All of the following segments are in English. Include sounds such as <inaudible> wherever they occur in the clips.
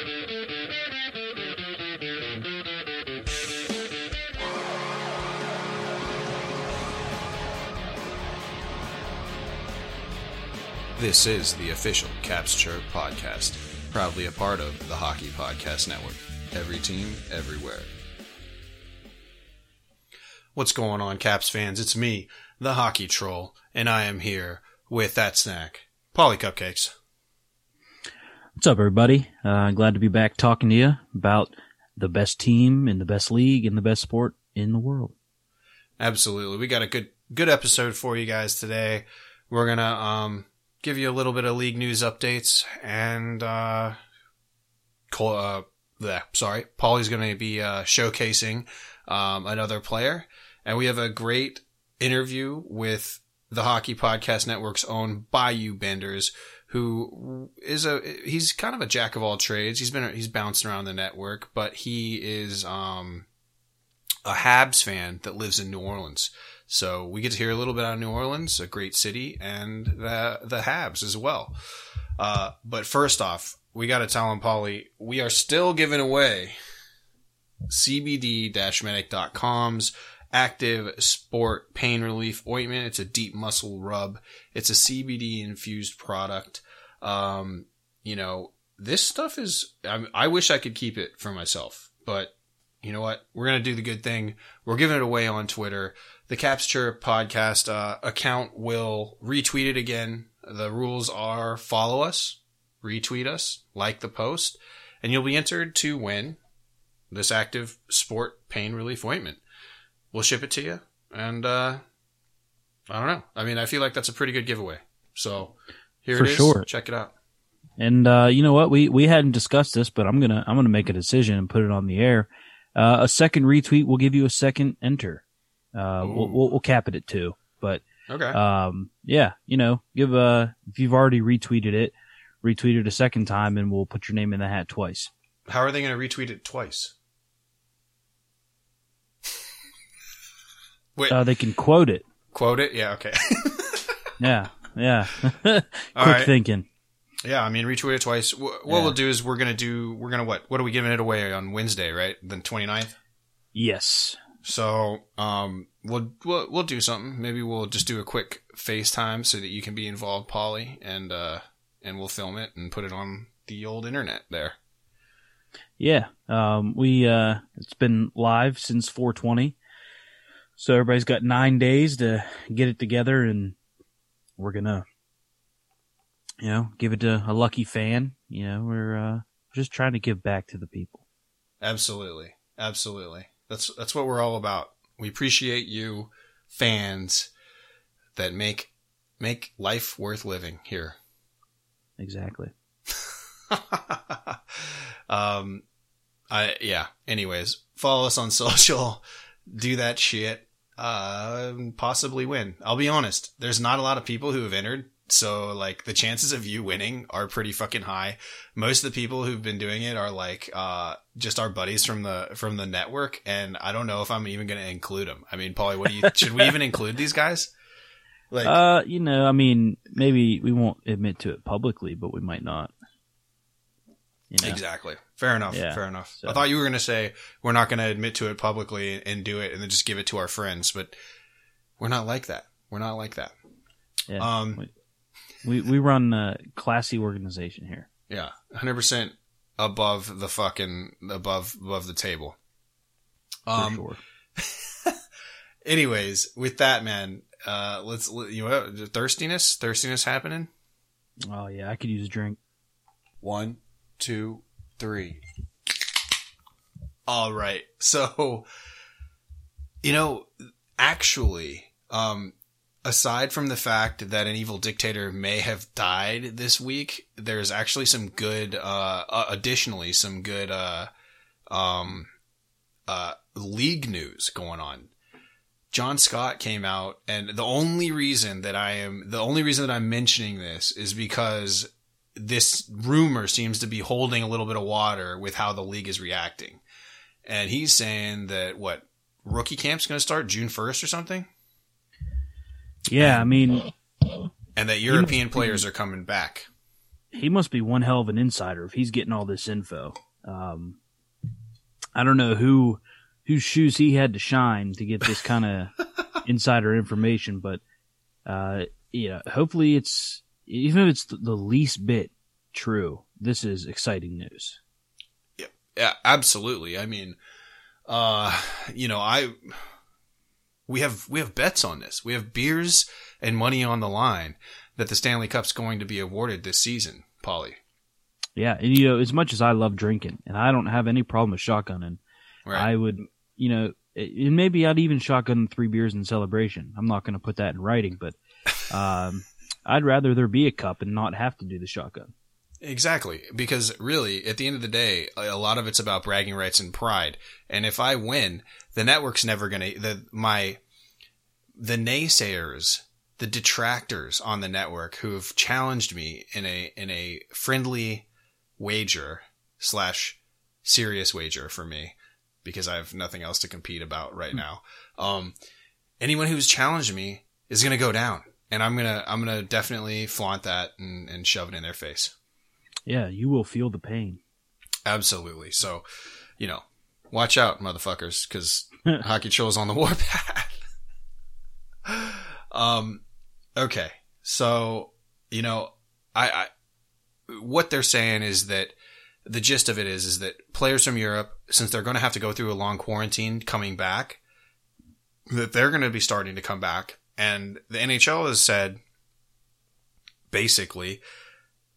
This is the official Caps Chirp podcast, proudly a part of the Hockey Podcast Network. Every team, everywhere. What's going on, Caps fans? It's me, the Hockey Troll, and I am here with that snack, Paulie Cupcakes. What's up, everybody? Uh, glad to be back talking to you about the best team in the best league and the best sport in the world. Absolutely, we got a good good episode for you guys today. We're gonna um give you a little bit of league news updates and uh, Col- uh bleh, sorry, Paulie's to be uh, showcasing um, another player, and we have a great interview with the Hockey Podcast Network's own Bayou Benders, who is a he's kind of a jack of all trades. He's been he's bouncing around the network, but he is um, a Habs fan that lives in New Orleans. So we get to hear a little bit of New Orleans, a great city, and the the Habs as well. Uh, but first off, we got to tell him, Paulie, we are still giving away CBD-medic.com's active sport pain relief ointment. It's a deep muscle rub. It's a CBD infused product. Um, you know, this stuff is, I, I wish I could keep it for myself, but you know what? We're going to do the good thing. We're giving it away on Twitter. The Chirp podcast uh, account will retweet it again. The rules are follow us, retweet us, like the post, and you'll be entered to win this active sport pain relief ointment. We'll ship it to you. And uh, I don't know. I mean, I feel like that's a pretty good giveaway. So here For it is. sure. Check it out. And uh, you know what? We we hadn't discussed this, but I'm gonna I'm gonna make a decision and put it on the air. Uh, a second retweet will give you a second enter. Uh, we'll, we'll we'll cap it at two. But Okay. um, yeah, you know, give uh if you've already retweeted it, retweet it a second time, and we'll put your name in the hat twice. How are they going to retweet it twice? Wait, Uh, they can quote it. quote it? Yeah, okay. <laughs> Yeah, yeah. <laughs> Quick All right. thinking. Yeah, I mean, retweet it twice. What Yeah. we'll do is we're gonna do we're gonna what? What are we giving it away on Wednesday, right? The 29th? Yes. So, um, we'll we'll we'll do something. Maybe we'll just do a quick FaceTime so that you can be involved, Paulie, and uh, and we'll film it and put it on the old internet there. Yeah. Um, we, uh, it's been live since 420. So everybody's got nine days to get it together and we're gonna, you know, give it to a lucky fan. You know, we're, uh, just trying to give back to the people. Absolutely, absolutely. That's that's what we're all about. We appreciate you, fans, that make make life worth living here. Exactly. <laughs> um, I yeah. Anyways, follow us on <laughs> social. Do that shit. Uh, possibly win. I'll be honest. There's not a lot of people who have entered, so like the chances of you winning are pretty fucking high. Most of the people who've been doing it are like uh just our buddies from the from the network, and I don't know if I'm even going to include them. I mean, Paulie, what do you? <laughs> should we even include these guys? Like, Uh, you know, I mean, maybe we won't admit to it publicly, but we might not. You know? Exactly. Fair enough. Yeah. Fair enough. So- I thought you were going to say we're not going to admit to it publicly and do it and then just give it to our friends, but we're not like that. We're not like that. Yeah. Um, we, we run a classy organization here. yeah, hundred percent above the fucking above above the table. For Um. sure. <laughs> Anyways, with that, man, uh, let's you know thirstiness, thirstiness happening. Oh yeah, I could use a drink. One, two, three. All right. So, you know, actually, um, aside from the fact that an evil dictator may have died this week, there's actually some good, uh, uh additionally, some good, uh, um, uh, league news going on. John Scott came out, and the only reason that I am, the only reason that I'm mentioning this is because this rumor seems to be holding a little bit of water with how the league is reacting. And he's saying that what rookie camp's going to start June 1st or something, Yeah, I mean, and that European players are coming back. he must be one hell of an insider if he's getting all this info. Um, I don't know who whose shoes he had to shine to get this kind of <laughs> insider information, but uh, you know, hopefully it's even if it's the least bit true. This is exciting news. Yeah, yeah absolutely. I mean, uh, you know, I we have we have bets on this. We have beers and money on the line that the Stanley Cup's going to be awarded this season, Paulie. Yeah, and you know, as much as I love drinking, and I don't have any problem with shotgunning, right. I would, you know, and maybe I'd even shotgun three beers in celebration. I'm not going to put that in writing, but um, I'd rather there be a cup and not have to do the shotgun. Exactly, because really, at the end of the day, a lot of it's about bragging rights and pride. And if I win, the network's never gonna the my the naysayers, the detractors on the network who've challenged me in a in a friendly wager slash serious wager for me because I have nothing else to compete about right now. Um, anyone who's challenged me is gonna go down, and I'm gonna I'm gonna definitely flaunt that and, and shove it in their face. Yeah, you will feel the pain. Absolutely. So, you know, watch out, motherfuckers, because <laughs> Hockey Trolls on the warpath. <laughs> um, okay. So, you know, I, I, what they're saying is that the gist of it is, is that players from Europe, since they're going to have to go through a long quarantine coming back, that they're going to be starting to come back. And the NHL has said, basically,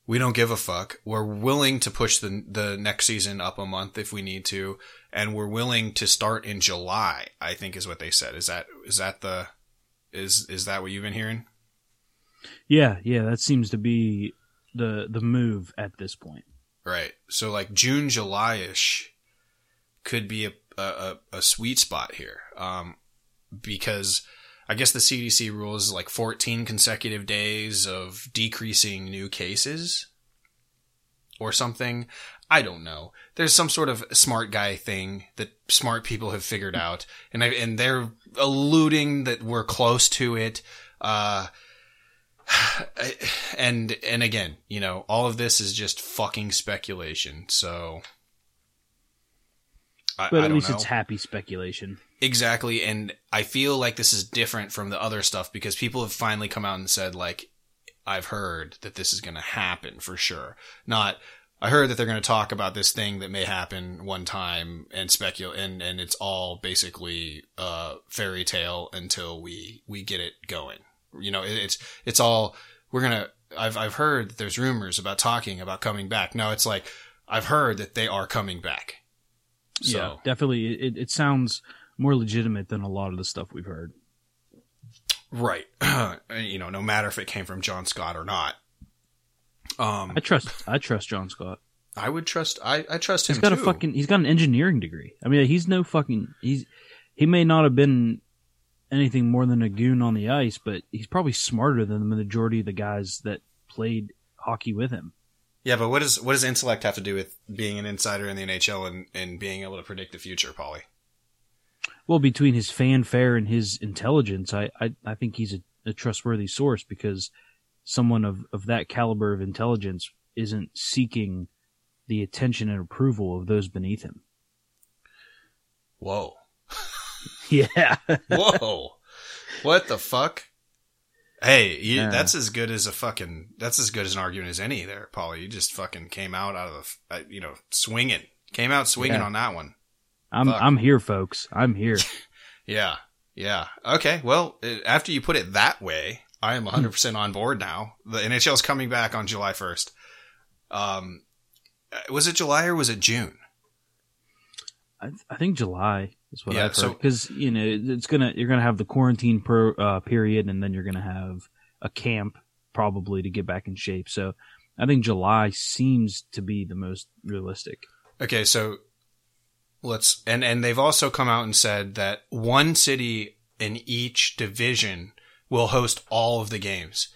we don't give a fuck. We're willing to push the the next season up a month if we need to, and we're willing to start in July. I think is what they said. Is that is that the is is that what you've been hearing? Yeah, yeah, that seems to be the the move at this point. Right. So like June, July ish could be a, a a sweet spot here, um, because I guess the CDC rules like 14 consecutive days of decreasing new cases or something. I don't know. There's some sort of smart guy thing that smart people have figured out, and I, and they're alluding that we're close to it. Uh, <sighs> and and again, you know, all of this is just fucking speculation. So, I, but at least know. it's happy speculation. Exactly, and I feel like this is different from the other stuff because people have finally come out and said like I've heard that this is going to happen for sure. Not I heard that they're going to talk about this thing that may happen one time and speculate and and it's all basically uh fairy tale until we we get it going. You know, it, it's it's all we're going to I've I've heard that there's rumors about talking about coming back. No, it's like I've heard that they are coming back. So. Yeah, definitely. It, it sounds more legitimate than a lot of the stuff we've heard. Right. <clears throat> you know, no matter if it came from John Scott or not. Um, I trust. I trust John Scott. I would trust. I, I trust him. He's got too. a fucking. He's got an engineering degree. I mean, he's no fucking. He's. He may not have been anything more than a goon on the ice, but he's probably smarter than the majority of the guys that played hockey with him. Yeah, but what does what does intellect have to do with being an insider in the NHL and, and being able to predict the future, Paulie? Well, between his fanfare and his intelligence, I, I, I think he's a, a, trustworthy source because someone of, of that caliber of intelligence isn't seeking the attention and approval of those beneath him. Whoa. <laughs> <laughs> yeah. Whoa. What the fuck? Hey, you, uh, that's as good as a fucking. That's as good as an argument as any there, Paulie. You just fucking came out out of the, uh, you know, swinging. Came out swinging yeah. on that one. I'm Fuck. I'm here, folks. I'm here. <laughs> yeah, yeah. Okay. Well, after you put it that way, I am 100 percent on board now. The NHL is coming back on July 1st. Um, was it July or was it June? I, I think July is what yeah, I've heard. Because so, you know it's gonna you're gonna have the quarantine per, uh, period, and then you're gonna have a camp probably to get back in shape. So I think July seems to be the most realistic. Okay, so let's and and they've also come out and said that one city in each division will host all of the games.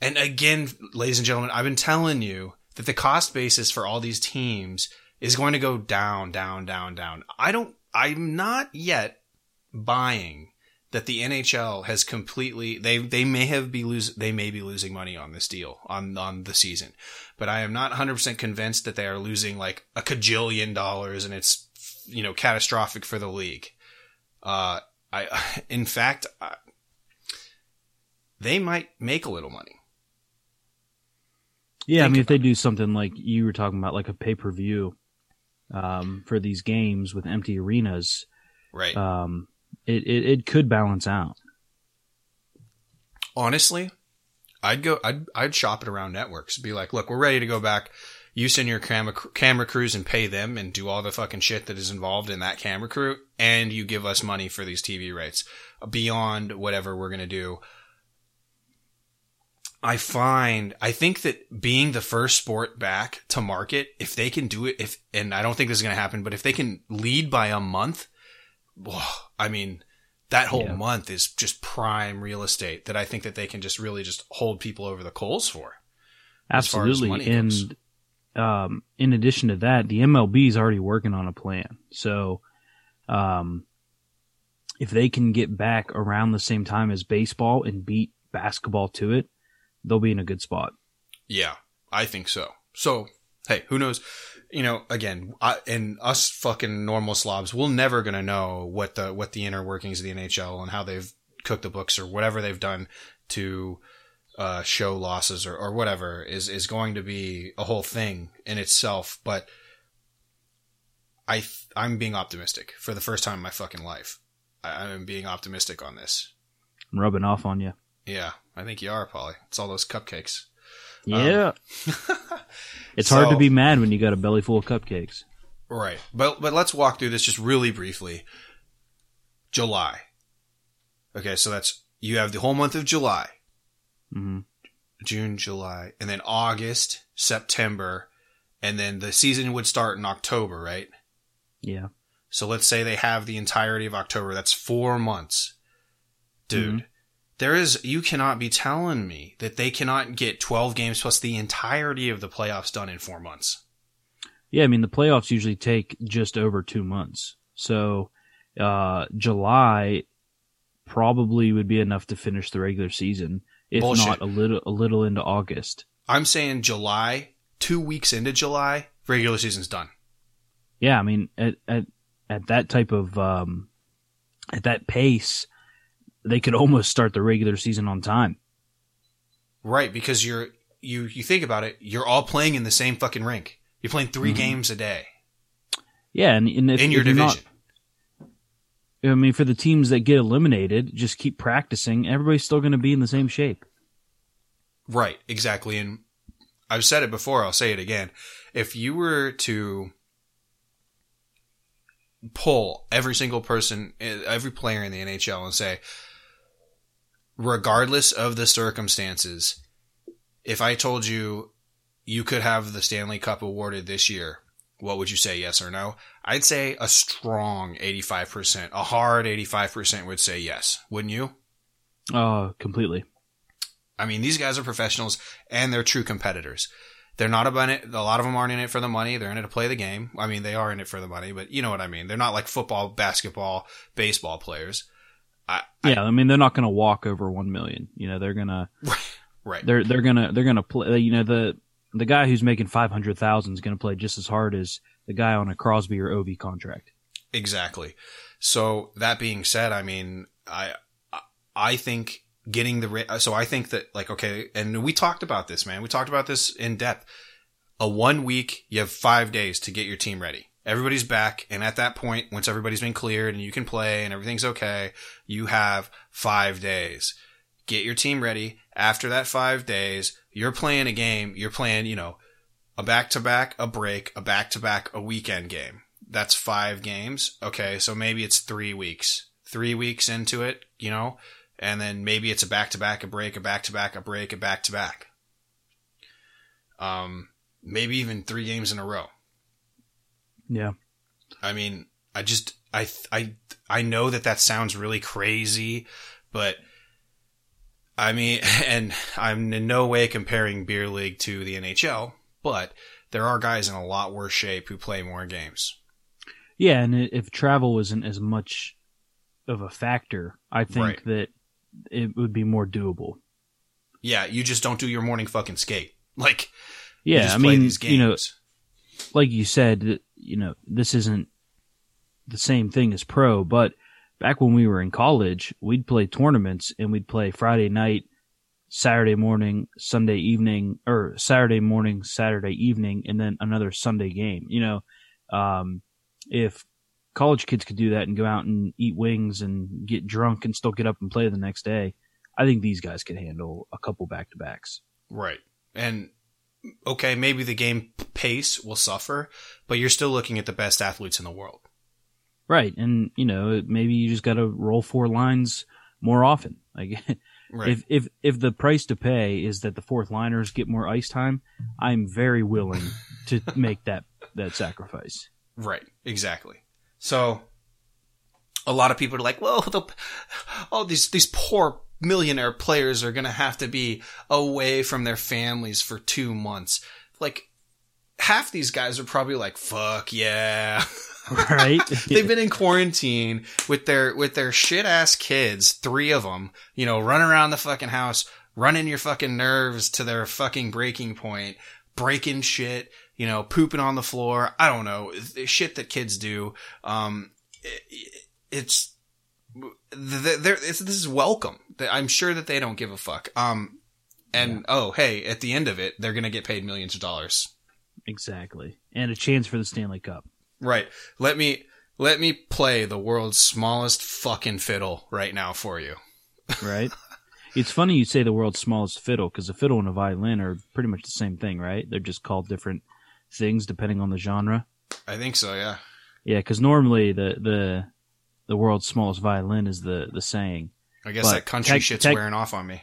And again, ladies and gentlemen, I've been telling you that the cost basis for all these teams is going to go down, down, down, down. I don't I'm not yet buying that the NHL has completely they they may have be lose they may be losing money on this deal on on the season, but I am not 100 percent convinced that they are losing like a cajillion dollars and it's you know catastrophic for the league. Uh, I <laughs> in fact I, they might make a little money. Yeah, I mean, if they do something like you were talking about, like a pay per view um, for these games with empty arenas, Right. um, it, it it could balance out. honestly, I'd go. I'd I'd shop it around networks. Be like, look, we're ready to go back. You send your camera camera crews and pay them and do all the fucking shit that is involved in that camera crew, and you give us money for these TV rates beyond whatever we're gonna do. I find I think that being the first sport back to market, if they can do it, if and I don't think this is gonna happen, but if they can lead by a month, whoa, I mean, that whole Yeah. month is just prime real estate that I think that they can just really just hold people over the coals for. as far as Absolutely, money goes. Um, in addition to that, the MLB is already working on a plan. So, um, if they can get back around the same time as baseball and beat basketball to it, they'll be in a good spot. Yeah, I think so. So, hey, who knows? You know, again, I, and us fucking normal slobs, we're never gonna know what the what the inner workings of the NHL and how they've cooked the books or whatever they've done to uh, show losses or, or whatever is is going to be a whole thing in itself. But I th- I'm being optimistic for the first time in my fucking life. I, I'm being optimistic on this. I'm rubbing off on you. Yeah, I think you are, Paulie. It's all those cupcakes. Yeah, <laughs> it's hard to be mad when you got a belly full of cupcakes. Right. But but let's walk through this just really briefly. July. Okay, so that's you have the whole month of July, hmm June, July, and then August, September, and then the season would start in October, right? Yeah, So let's say they have the entirety of October. That's 4 months. Dude, there is you cannot be telling me that they cannot get 12 games plus the entirety of the playoffs done in 4 months. yeah. I mean, the playoffs usually take just over two months, so uh, July probably would be enough to finish the regular season, if Bullshit. not a little a little into August. I'm saying July, 2 weeks into July, regular season's done. Yeah, I mean, at at at that type of um, at that pace, they could almost start the regular season on time. Right, because you're you you think about it, you're all playing in the same fucking rink. You're playing 3 Mhm. games a day Yeah, and, and if, in your if you're not- division. I mean, for the teams that get eliminated, just keep practicing. Everybody's still going to be in the same shape. Right, exactly. And I've said it before, I'll say it again. If you were to pull every single person, eh, every player in the NHL and say, regardless of the circumstances, if I told you you could have the Stanley Cup awarded this year, what would you say, yes or no? I'd say a strong 85%, a hard 85% would say yes. Wouldn't you? Oh, completely. I mean, these guys are professionals and they're true competitors. They're not about it. A lot of them aren't in it for the money. They're in it to play the game. I mean, they are in it for the money, but you know what I mean. They're not like football, basketball, baseball players. I, Yeah, I mean, they're not going to walk over one million. You know, they're gonna <laughs> right. they're they're gonna they're gonna play. You know, the the guy who's making five hundred thousand is going to play just as hard as the guy on a Crosby or Ovi contract. Exactly. So that being said, I mean, I, I- I think getting the, so I think that like, okay. And we talked about this, man. We talked about this in depth. A one week, you have five days to get your team ready. Everybody's back. And at that point, once everybody's been cleared and you can play and everything's okay, you have five days. Get your team ready. After that five days, you're playing a game. You're playing, you know, a back to back, a break, a back to back, a weekend game. That's five games. Okay. So maybe it's three weeks, three weeks into it, you know, and then maybe it's a back to back, a break, a back to back, a break, a back to back. Um, maybe even three games in a row. Yeah, I mean, I just, I, I, I know that that sounds really crazy, but I mean, <laughs> and I'm in no way comparing beer league to the NHL, but there are guys in a lot worse shape who play more games. yeah, and if travel isn't as much of a factor, I think Right. that it would be more doable. Yeah, you just don't do your morning fucking skate. <laughs> Like, Yeah, just I play mean, these games. you know, like you said, you know, this isn't the same thing as pro, but back when we were in college, we'd play tournaments and we'd play Friday night, Saturday morning, Sunday evening, or Saturday morning, Saturday evening, and then another Sunday game. You know, um, if college kids could do that and go out and eat wings and get drunk and still get up and play the next day, I think these guys could handle a couple back to backs. right. And okay, maybe the game pace will suffer, but you're still looking at the best athletes in the world. Right, and you know maybe you just got to roll four lines more often. <laughs> Like Right. if if if the price to pay is that the fourth liners get more ice time, I'm very willing <laughs> to make that that sacrifice. Right, exactly. So a lot of people are like, "Well, the, oh, these these poor millionaire players are going to have to be away from their families for 2 months." Like half these guys are probably like, "Fuck yeah." <laughs> <laughs> Right? <laughs> They've been in quarantine with their with their shit ass kids, three of them, you know, running around the fucking house, running your fucking nerves to their fucking breaking point, breaking shit, you know, pooping on the floor. I don't know, shit that kids do. Um, it, it's they're, it's, this is welcome. I'm sure that they don't give a fuck. Um, and oh, hey, at the end of it, they're gonna get paid millions of dollars. exactly, and a chance for the Stanley Cup. Right. Let me let me play the world's smallest fucking fiddle right now for you. <laughs> Right? it's funny you say the world's smallest fiddle because a fiddle and a violin are pretty much the same thing, right? They're just called different things depending on the genre. I think so, yeah. Yeah, because normally the the the world's smallest violin is the the saying. I guess But that country shit's wearing off on me.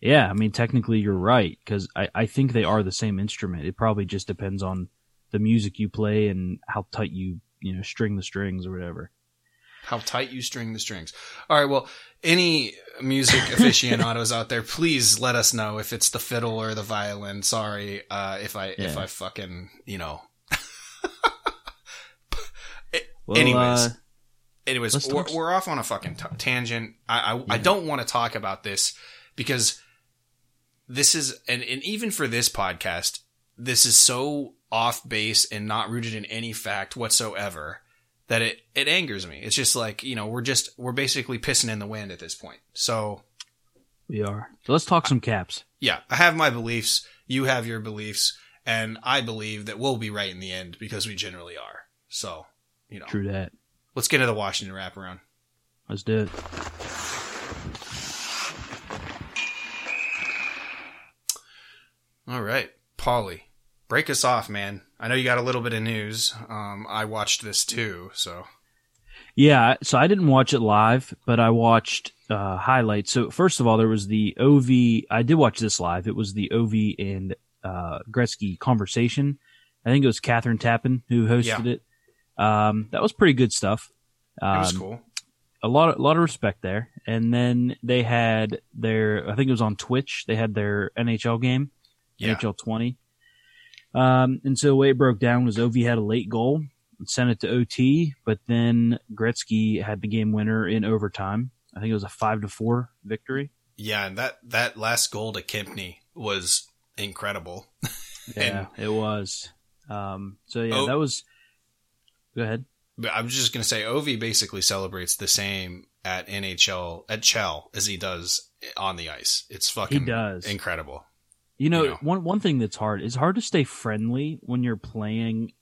Yeah, I mean, technically you're right because I, I think they are the same instrument. It probably just depends on the music you play and how tight you you know string the strings or whatever. How tight you string the strings. All right, well, any music <laughs> aficionados out there, please let us know if it's the fiddle or the violin. Sorry, uh, if I if I fucking you know. <laughs> Well, Anyways. uh, Anyways, we're, we're off on a fucking t- tangent. I I, I don't want to talk about this because this is and, and even for this podcast, this is so off base and not rooted in any fact whatsoever that it it angers me. It's just like you know we're just we're basically pissing in the wind at this point. So we are. So let's talk some caps. yeah, I have my beliefs. You have your beliefs, and I believe that we'll be right in the end because we generally are. So you know, True that. let's get into the Washington wraparound. Let's do it. All right, Paulie, break us off, man. I know you got a little bit of news. Um, I watched this too, so Yeah, so I didn't watch it live, but I watched uh, highlights. So first of all, there was the OV. I did watch this live. It was the OV and uh, Gretzky conversation. I think it was Kathryn Tappen who hosted it. Um, that was pretty good stuff. Um, it was cool. a lot, of, a lot of respect there. And then they had their, I think it was on Twitch. They had their NHL game, Yeah, NHL 20. Um, and so the way it broke down was OV had a late goal and sent it to OT, but then Gretzky had the game winner in overtime. I think it was a five to four victory. yeah. And that that last goal to Kempny was incredible. <laughs> Yeah, it was. Um, so yeah, Oh. that was. Go ahead. I was just gonna say, Ovi basically celebrates the same at NHL at Chell as he does on the ice. It's fucking He does. incredible. You know, You know. one one thing that's hard is hard to stay friendly when you're playing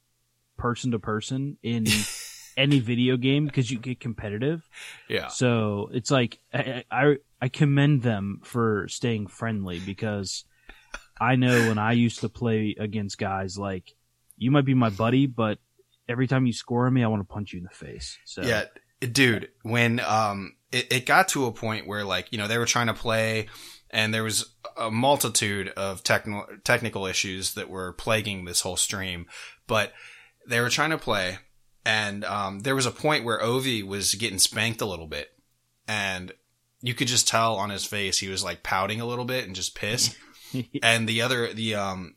person to person in <laughs> any video game because you get competitive. Yeah, So it's like I, I I commend them for staying friendly because I know when I used to play against guys like you might be my buddy, but every time you score on me, I want to punch you in the face. So Yeah, dude, when um it, it got to a point where like, you know, they were trying to play and there was a multitude of technical technical issues that were plaguing this whole stream, but they were trying to play and um there was a point where Ovi was getting spanked a little bit and you could just tell on his face he was like pouting a little bit and just pissed <laughs> and the other the um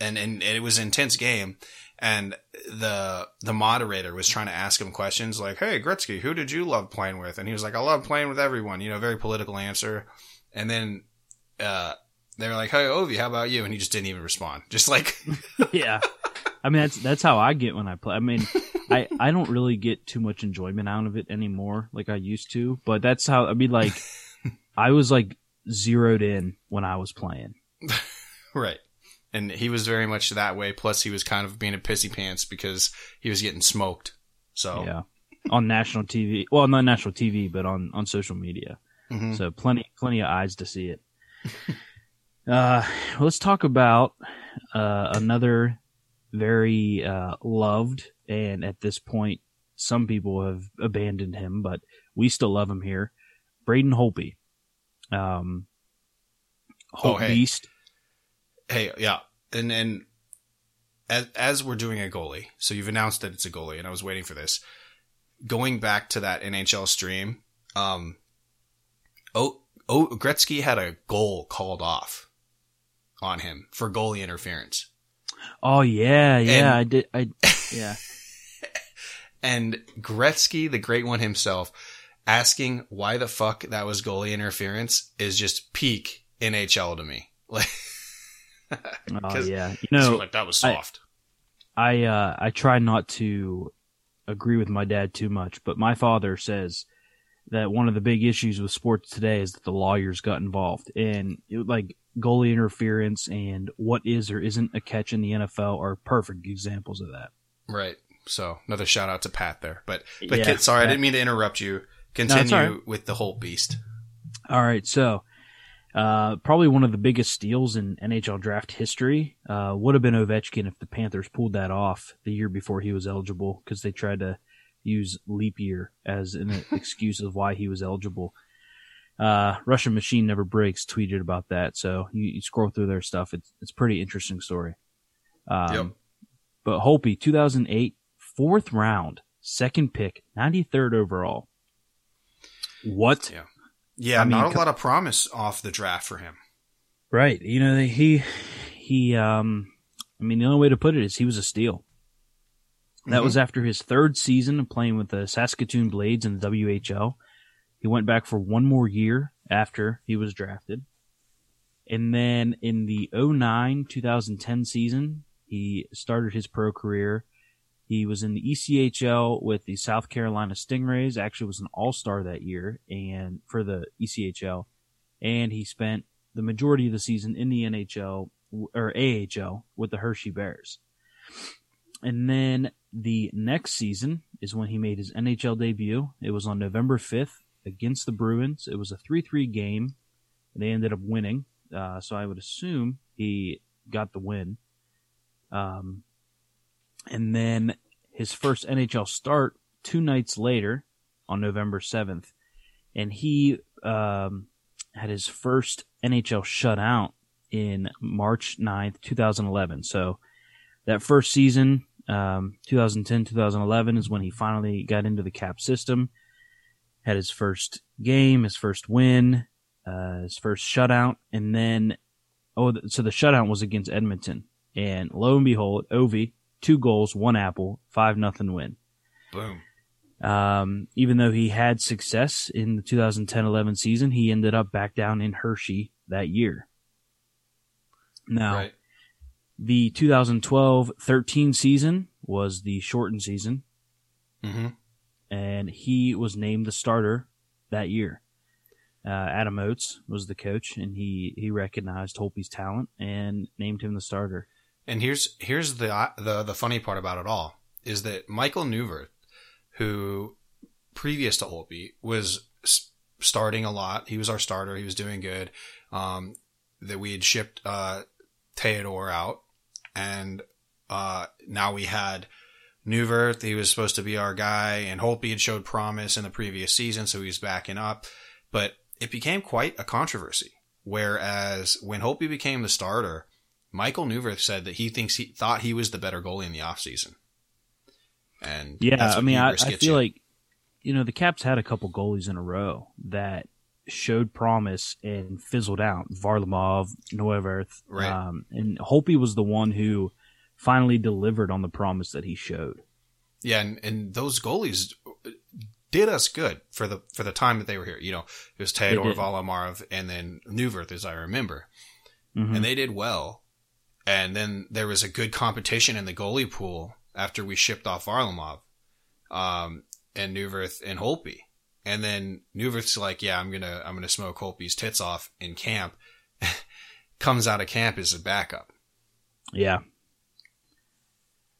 and, and and it was an intense game and the the moderator was trying to ask him questions like, "Hey, Gretzky, who did you love playing with?" And he was like, "I love playing with everyone." You know, very political answer. And then uh, they were like, "Hey, Ovi, how about you?" And he just didn't even respond. <laughs> Just like, <laughs> yeah. I mean, that's that's how I get when I play. I mean, I I don't really get too much enjoyment out of it anymore, like I used to. But that's how I mean, like <laughs> I was like zeroed in when I was playing. right. And he was very much that way. Plus, he was kind of being a pissy pants because he was getting smoked. So yeah, on national TV. Well, not national TV, but on on social media. Mhm. So plenty plenty of eyes to see it. <laughs> uh, let's talk about uh, another very uh, loved, and at this point, some people have abandoned him, but we still love him here. Braden Holtby, um, Holt Oh, hey. Beast. hey, yeah, and and as as we're doing a goalie, so you've announced that it's a goalie, and I was waiting for this. Going back to that NHL stream, um, oh, oh, Gretzky had a goal called off on him for goalie interference, Oh yeah, yeah, And- I did. I <laughs> yeah. and Gretzky, the great one himself, asking why the fuck that was goalie interference is just peak NHL to me. <laughs> Like, Oh yeah. You know, like that was I- soft. I uh, I try not to agree with my dad too much, but my father says that one of the big issues with sports today is that the lawyers got involved and it, like goalie interference and what is or isn't a catch in the NFL are perfect examples of that. Right. So another shout out to Pat there. But but Yeah, sorry, I didn't mean to interrupt you. Continue all right. with the whole beast. All right, so uh, probably one of the biggest steals in NHL draft history uh, would have been Ovechkin if the Panthers pulled that off the year before he was eligible because they tried to use leap year as an <laughs> excuse of why he was eligible. Uh, Russian Machine Never Breaks tweeted about that, so you, you scroll through their stuff. It's it's a pretty interesting story. Um, Yep. But Holtby, 2008, fourth round, second pick, 93rd overall. What? Yeah. Yeah, I mean, not a lot of promise off the draft for him. Right. You know, he, he, um, I mean, the only way to put it is he was a steal. That Mhm. was after his third season of playing with the Saskatoon Blades in the WHL. He went back for one more year after he was drafted. And then in the 09 2010 season, he started his pro career. He was in the ECHL with the South Carolina Stingrays, actually was an all-star that year and for the ECHL. And he spent the majority of the season in the NHL or AHL with the Hershey Bears. And then the next season is when he made his NHL debut. It was on November 5th against the Bruins. It was a 3 3 game. They ended up winning. Uh, so I would assume he got the win. Um, and then his first NHL start two nights later on November 7th. And he um, had his first NHL shutout in March 9th, 2011. So that first season, um, 2010, 2011 is when he finally got into the cap system, had his first game, his first win, uh, his first shutout, and then, oh, so the shutout was against Edmonton. And lo and behold, Ovi, two goals, one apple, five nothing win. Boom. Um, even though he had success in the 2010-11 season, he ended up back down in Hershey that year. Now, Right. The 2012-13 season was the shortened season, hmm and he was named the starter that year. Uh, Adam Oates was the coach, and he, he recognized Holtby's talent and named him the starter. And here's here's the the the funny part about it all is that Michael Neuwirth, who previous to Holtby was starting a lot. He was our starter. He was doing good. Um, that we had shipped uh, Theodore out, and uh, now we had Neuwirth. He was supposed to be our guy, and Holtby had showed promise in the previous season, so he was backing up. But it became quite a controversy. Whereas when Holtby became the starter, Michael Neuwirth said that he thinks he thought he was the better goalie in the offseason. And Yeah, I mean, I, I feel you. like you know the Caps had a couple goalies in a row that showed promise and fizzled out. Varlamov, Neuwirth, Right. um, and Holtby was the one who, finally delivered on the promise that he showed. Yeah, and, and those goalies did us good for the for the time that they were here. You know, it was Theodore Varlamov and then Neuwirth, as I remember, mm-hmm. and they did well. And then there was a good competition in the goalie pool after we shipped off Varlamov, um, and Neuwirth and Holtby. And then Neuwirth's like, yeah, I'm gonna I'm gonna smoke Holtby's tits off in camp. <laughs> Comes out of camp as a backup. Yeah.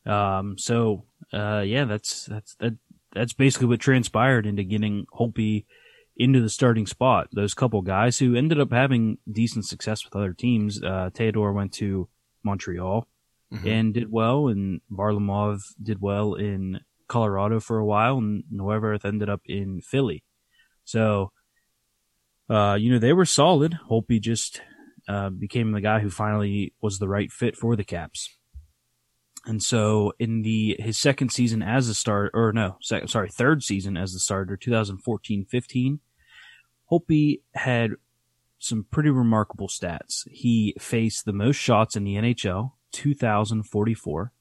Um. So, uh, yeah, that's that's that that's basically what transpired into getting Holtby into the starting spot. Those couple guys who ended up having decent success with other teams. Uh, Theodore went to Montreal mm-hmm. and did well, and Varlamov did well in Colorado for a while, and Neuwirth ended up in Philly. So, uh, you know, they were solid. Holtby just uh, became the guy who finally was the right fit for the Caps. And so in the his second season as a starter, or no, sorry, third season as the starter, 2014-15, Holtby had some pretty remarkable stats. He faced the most shots in the NHL, 2,044.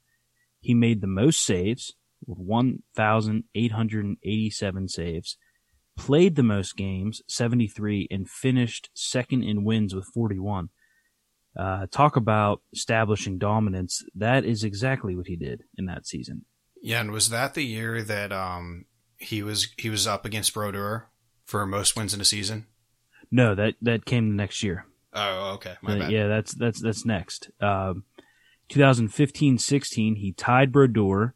He made the most saves, with 1,887 saves. Played the most games, 73, and finished second in wins with 41. Uh, talk about establishing dominance. That is exactly what he did in that season. Yeah, and was that the year that um, he was he was up against Brodeur for most wins in a season? No, that that came the next year. Oh, okay. My uh, bad. Yeah, that's that's that's next. Um, 2015-16, he tied Brodeur,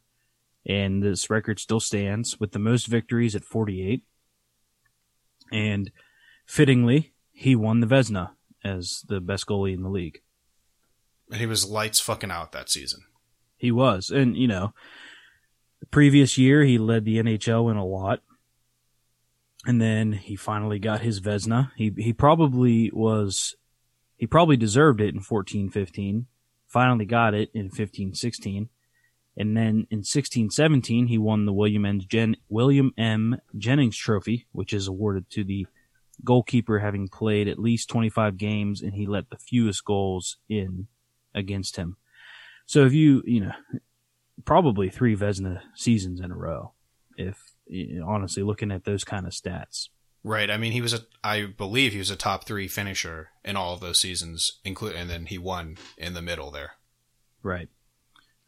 and this record still stands with the most victories at 48. And fittingly, he won the Vezina as the best goalie in the league. And he was lights fucking out that season. He was. And, you know, the previous year he led the NHL in a lot. And then he finally got his Vezina. He he probably was he probably deserved it in 14-15. Finally got it in 15-16. And then in 16-17 he won the William M. Jen- William M. Jennings Trophy, which is awarded to the goalkeeper having played at least 25 games and he let the fewest goals in against him. So if you, you know, probably three Vezina seasons in a row, if you know, honestly looking at those kind of stats. Right. I mean, he was a, I believe he was a top three finisher in all of those seasons, including, and then he won in the middle there. Right.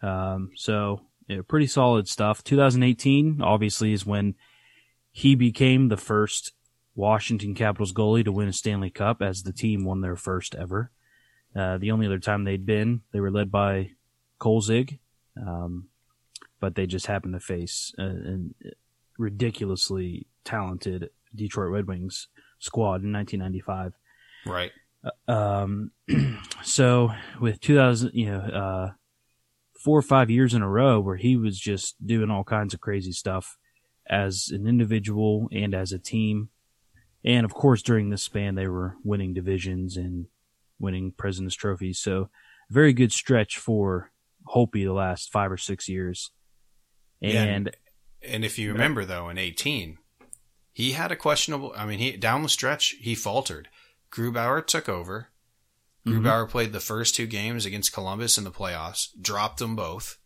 Um, so, know, pretty solid stuff. 2018, obviously, is when he became the first Washington Capitals goalie to win a Stanley Cup as the team won their first ever. Uh, the only other time they'd been, they were led by Kolzig, um, but they just happened to face a, a, ridiculously talented Detroit Red Wings squad in 1995. Right. Uh, um, <clears throat> so with 2000, you know, uh, four or five years in a row where he was just doing all kinds of crazy stuff as an individual and as a team. And of course, during this span, they were winning divisions and winning President's trophies. So, very good stretch for Holtby the last five or six years. And yeah, and if you remember though, in eighteen, he had a questionable. I mean, he down the stretch he faltered. Grubauer took over. Mm-hmm. Grubauer played the first two games against Columbus in the playoffs, dropped them both.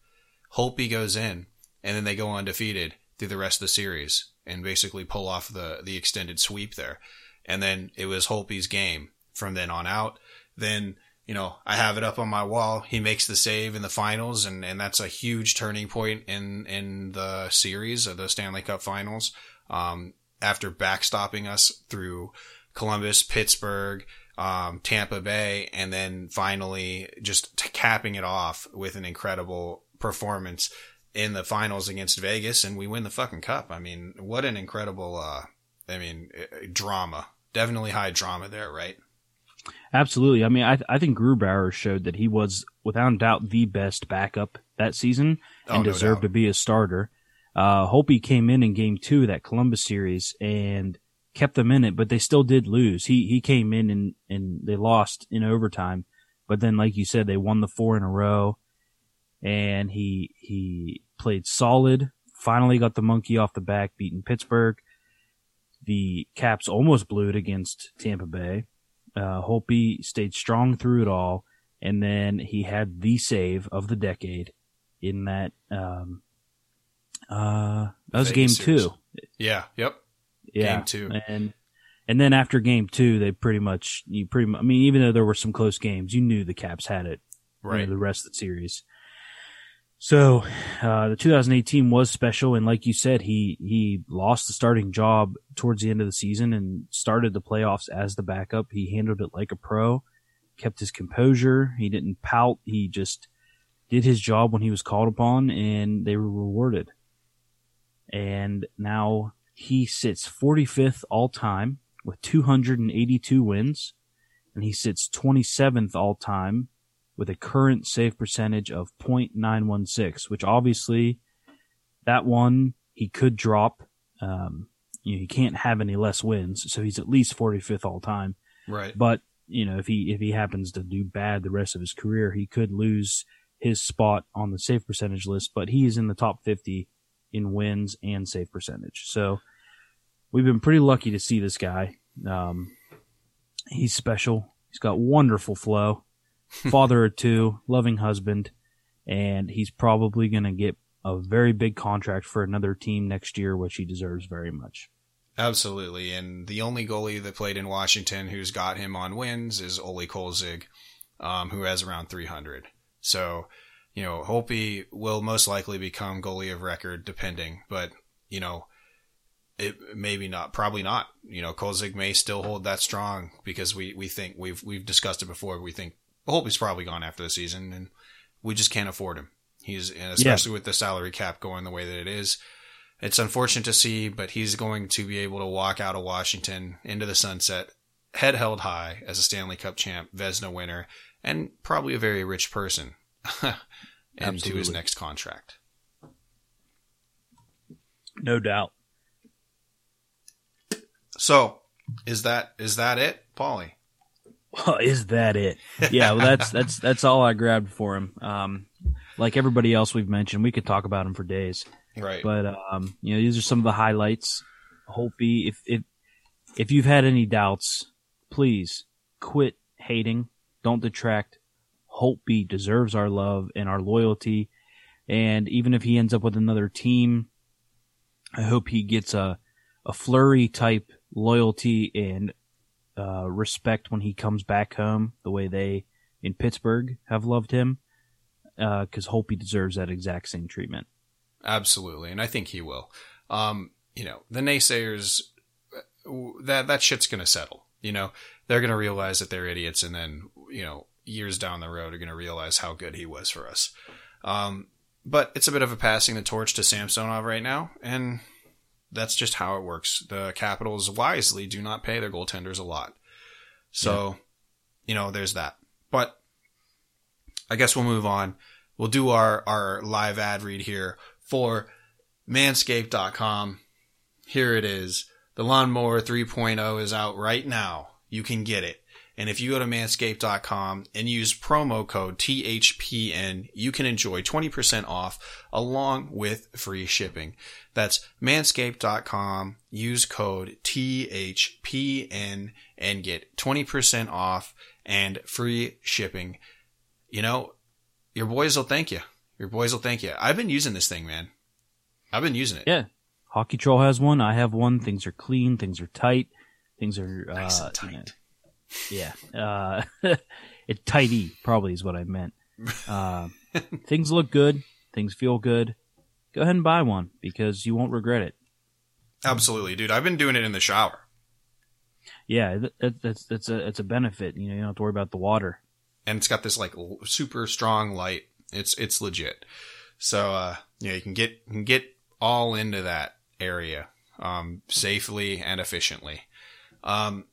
Holtby goes in, and then they go undefeated through the rest of the series and basically pull off the the extended sweep there. And then it was Holtby's game from then on out. Then you know I have it up on my wall. He makes the save in the finals, and and that's a huge turning point in in the series of the Stanley Cup Finals. Um, after backstopping us through Columbus, Pittsburgh, um, Tampa Bay, and then finally just capping it off with an incredible performance in the finals against Vegas and we win the fucking cup. I mean, what an incredible, uh, I mean, uh, drama. Definitely high drama there, right? Absolutely. I mean, I, I think Grubauer showed that he was without doubt the best backup that season and oh, deserved to be a starter. Uh, Holtby came in in game two of that Columbus series and kept them in it, but they still did lose. He, he came in and, and they lost in overtime. But then, like you said, they won the four in a row and he he played solid. Finally got the monkey off the back, beating Pittsburgh. The Caps almost blew it against Tampa Bay. Uh, Holtby stayed strong through it all, and then he had the save of the decade in that. Um, uh, that was Vegas game series. two. Yeah. Yep. Yeah, Game two. and and then after game two, they pretty much you pretty much. I mean, even though there were some close games, you knew the Caps had it. you know, Right. the rest of the series. So, uh, the 2018 was special, and like you said, he he lost the starting job towards the end of the season and started the playoffs as the backup. He handled it like a pro, kept his composure. He didn't pout. He just did his job when he was called upon, and they were rewarded. And now he sits 45th all time with 282 wins, and he sits 27th all time with a current save percentage of .916, which obviously that one he could drop. Um, you know, he can't have any less wins, so he's at least 45th all time. Right. But you know, if he if he happens to do bad the rest of his career, he could lose his spot on the save percentage list. But he is in the top 50 in wins and save percentage. So we've been pretty lucky to see this guy. Um, he's special. He's got wonderful flow, <laughs> father of two, loving husband, and he's probably going to get a very big contract for another team next year, which he deserves very much. Absolutely. And the only goalie that played in Washington who's got him on wins is Olie Kolzig, um, who has around 300. So, you know, Holtby will most likely become goalie of record depending, but, you know, it maybe not, probably not. You know, Kolzig may still hold that strong because we, we think we've, we've discussed it before. We think Holtby's probably gone after the season and we just can't afford him. He's, and especially with the salary cap going the way that it is. It's unfortunate to see, but he's going to be able to walk out of Washington into the sunset, head held high as a Stanley Cup champ, Vezina winner, and probably a very rich person <laughs> into his next contract. No doubt. So, is that is that it, Paulie? Well, is that it? Yeah, well, that's <laughs> that's that's all I grabbed for him. Um, like everybody else we've mentioned, we could talk about him for days. Right. But um, you know, these are some of the highlights. Hopey, if if if you've had any doubts, please quit hating. Don't detract. Holtby deserves our love and our loyalty. And even if he ends up with another team, I hope he gets a a Fleury type loyalty and uh, respect when he comes back home, the way they in Pittsburgh have loved him. Because Holtby deserves that exact same treatment. Absolutely, and I think he will. Um, you know, the naysayers that that shit's gonna settle. You know, they're gonna realize that they're idiots, and then you know, years down the road, are gonna realize how good he was for us. Um, but it's a bit of a passing the torch to Samsonov right now, and that's just how it works. The Capitals wisely do not pay their goaltenders a lot, so you know, there's that. But I guess we'll move on. We'll do our our live ad read here for manscaped.com. Here it is. The Lawnmower 3.0 is out right now. You can get it. And if you go to manscaped.com and use promo code THPN, you can enjoy 20% off along with free shipping. That's manscaped.com. Use code THPN and get 20% off and free shipping. You know, your boys will thank you. Your boys will thank you. I've been using this thing, man. I've been using it. Yeah. Hockey Troll has one. I have one. Things are clean. Things are tight. Things are uh, Nice and you know, tight. Yeah. Uh, <laughs> it's tighty probably is what I meant. <laughs> Uh, things look good. Things feel good. Go ahead and buy one because you won't regret it. Absolutely, dude. I've been doing it in the shower. Yeah, that, that, that's that's a it's a benefit. You know, you don't have to worry about the water. and it's got this like l- super strong light. It's it's legit. So uh, yeah, you can get you can get all into that area um, safely and efficiently. Um,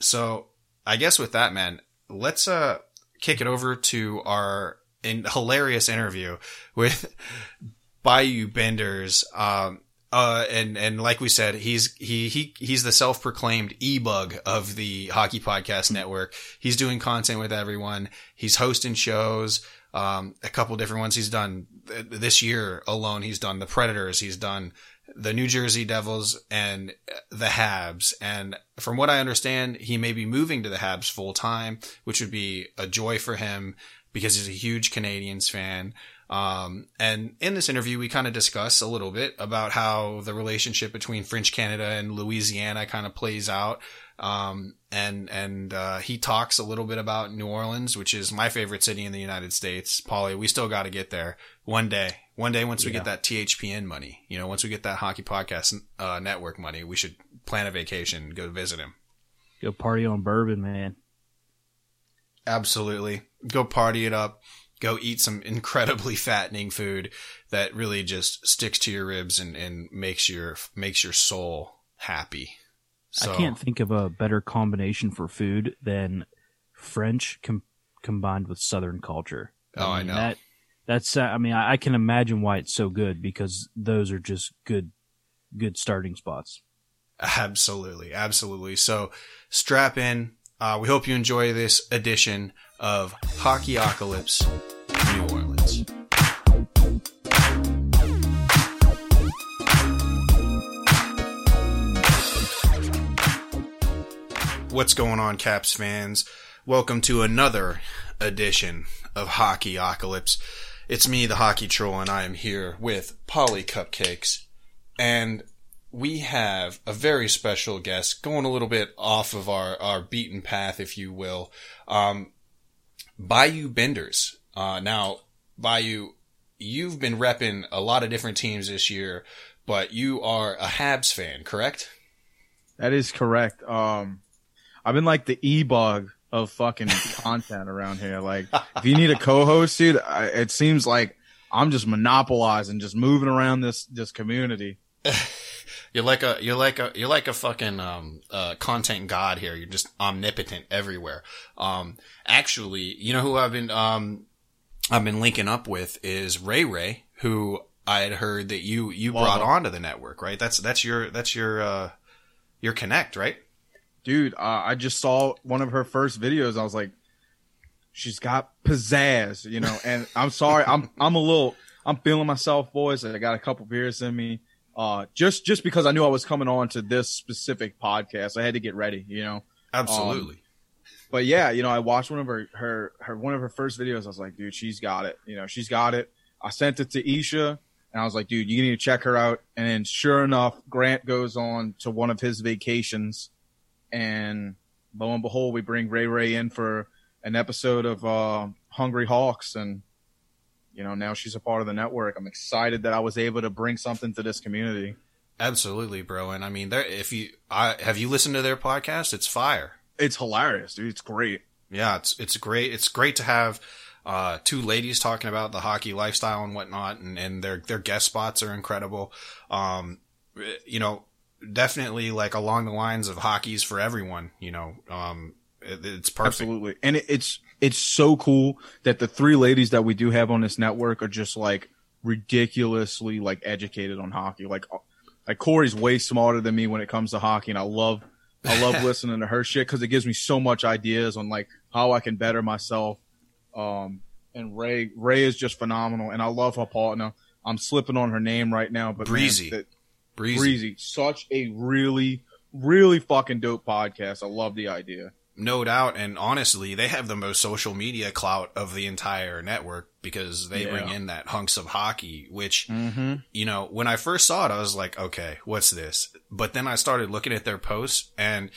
so I guess with that, man, let's uh kick it over to our in <laughs> hilarious interview with <laughs> Bayou Benders. Um, uh, and, and like we said, he's, he, he, he's the self-proclaimed e-bug of the Hockey Podcast Network. He's doing content with everyone. He's hosting shows, um, a couple different ones he's done th- this year alone. He's done the Predators. He's done the New Jersey Devils and the Habs. And from what I understand, he may be moving to the Habs full time, which would be a joy for him because he's a huge Canadiens fan. Um, and in this interview, we kind of discuss a little bit about how the relationship between French Canada and Louisiana kind of plays out. Um, and, and, uh, he talks a little bit about New Orleans, which is my favorite city in the United States. Paulie, we still got to get there one day. One day, once we Yeah. get that THPN money, you know, once we get that hockey podcast, uh, network money, we should plan a vacation, go visit him. Go party on bourbon, man. Absolutely. Go party it up. Go eat some incredibly fattening food that really just sticks to your ribs and, and makes your makes your soul happy. So I can't think of a better combination for food than French com- combined with Southern culture. Oh, I know. That, that's. Uh, I mean, I, I can imagine why it's so good because those are just good, good starting spots. Absolutely, absolutely. So strap in. Uh, we hope you enjoy this edition of Hockeyocalypse New Orleans. What's going on, Caps fans? Welcome to another edition of Hockeyocalypse. It's me, the Hockey Troll, and I am here with Paulie Cupcakes. And we have a very special guest going a little bit off of our, our beaten path, if you will. Um, Bayou Benders. Uh, now, Bayou, you've been repping a lot of different teams this year, but you are a Habs fan, correct? That is correct. Um, I've been like the e-bug of fucking <laughs> content around here. Like, if you need a co-host, dude, I, it seems like I'm just monopolizing, just moving around this this community. <laughs> You're like a you're like a you're like a fucking um uh content god here. You're just omnipotent everywhere. Um actually, you know who I've been um I've been linking up with is Ray Ray, who I had heard that you you Love brought onto the network, right? That's that's your that's your uh your connect, right? Dude, uh, I just saw one of her first videos. I was like, she's got pizzazz, you know. And <laughs> I'm sorry, I'm I'm a little, I'm feeling myself, boys. I got a couple beers in me. Uh, just just because I knew I was coming on to this specific podcast, I had to get ready, you know. Absolutely. But yeah, you know, I watched one of her her her one of her first videos. I was like, dude, she's got it. You know, she's got it. I sent it to Isha, and I was like, dude, you need to check her out. And then, sure enough, Grant goes on to one of his vacations, and lo and behold, we bring Ray Ray in for an episode of uh, Hungry Hawks, and you know, now she's a part of the network. I'm excited that I was able to bring something to this community. Absolutely, bro. And I mean, there if you I have you listened to their podcast? It's fire. It's hilarious, dude. It's great. Yeah, it's it's great. It's great to have uh, two ladies talking about the hockey lifestyle and whatnot, and, and their their guest spots are incredible. Um, you know, definitely like along the lines of hockey's for everyone. You know, um, it, it's perfect. Absolutely. And it, it's it's so cool that the three ladies that we do have on this network are just like ridiculously like educated on hockey. Like like Corey's way smarter than me when it comes to hockey, and I love I love listening to her shit because it gives me so much ideas on like how I can better myself. Um, and Ray Ray is just phenomenal, and I love her partner. I'm slipping on her name right now, but Breezy. that- Breezy. Breezy, such a really really fucking dope podcast. I love the idea. No doubt. And honestly, they have the most social media clout of the entire network because they Yeah. bring in that hunks of hockey, which, Mm-hmm. you know, when I first saw it, I was like, okay, what's this? But then I started looking at their posts and,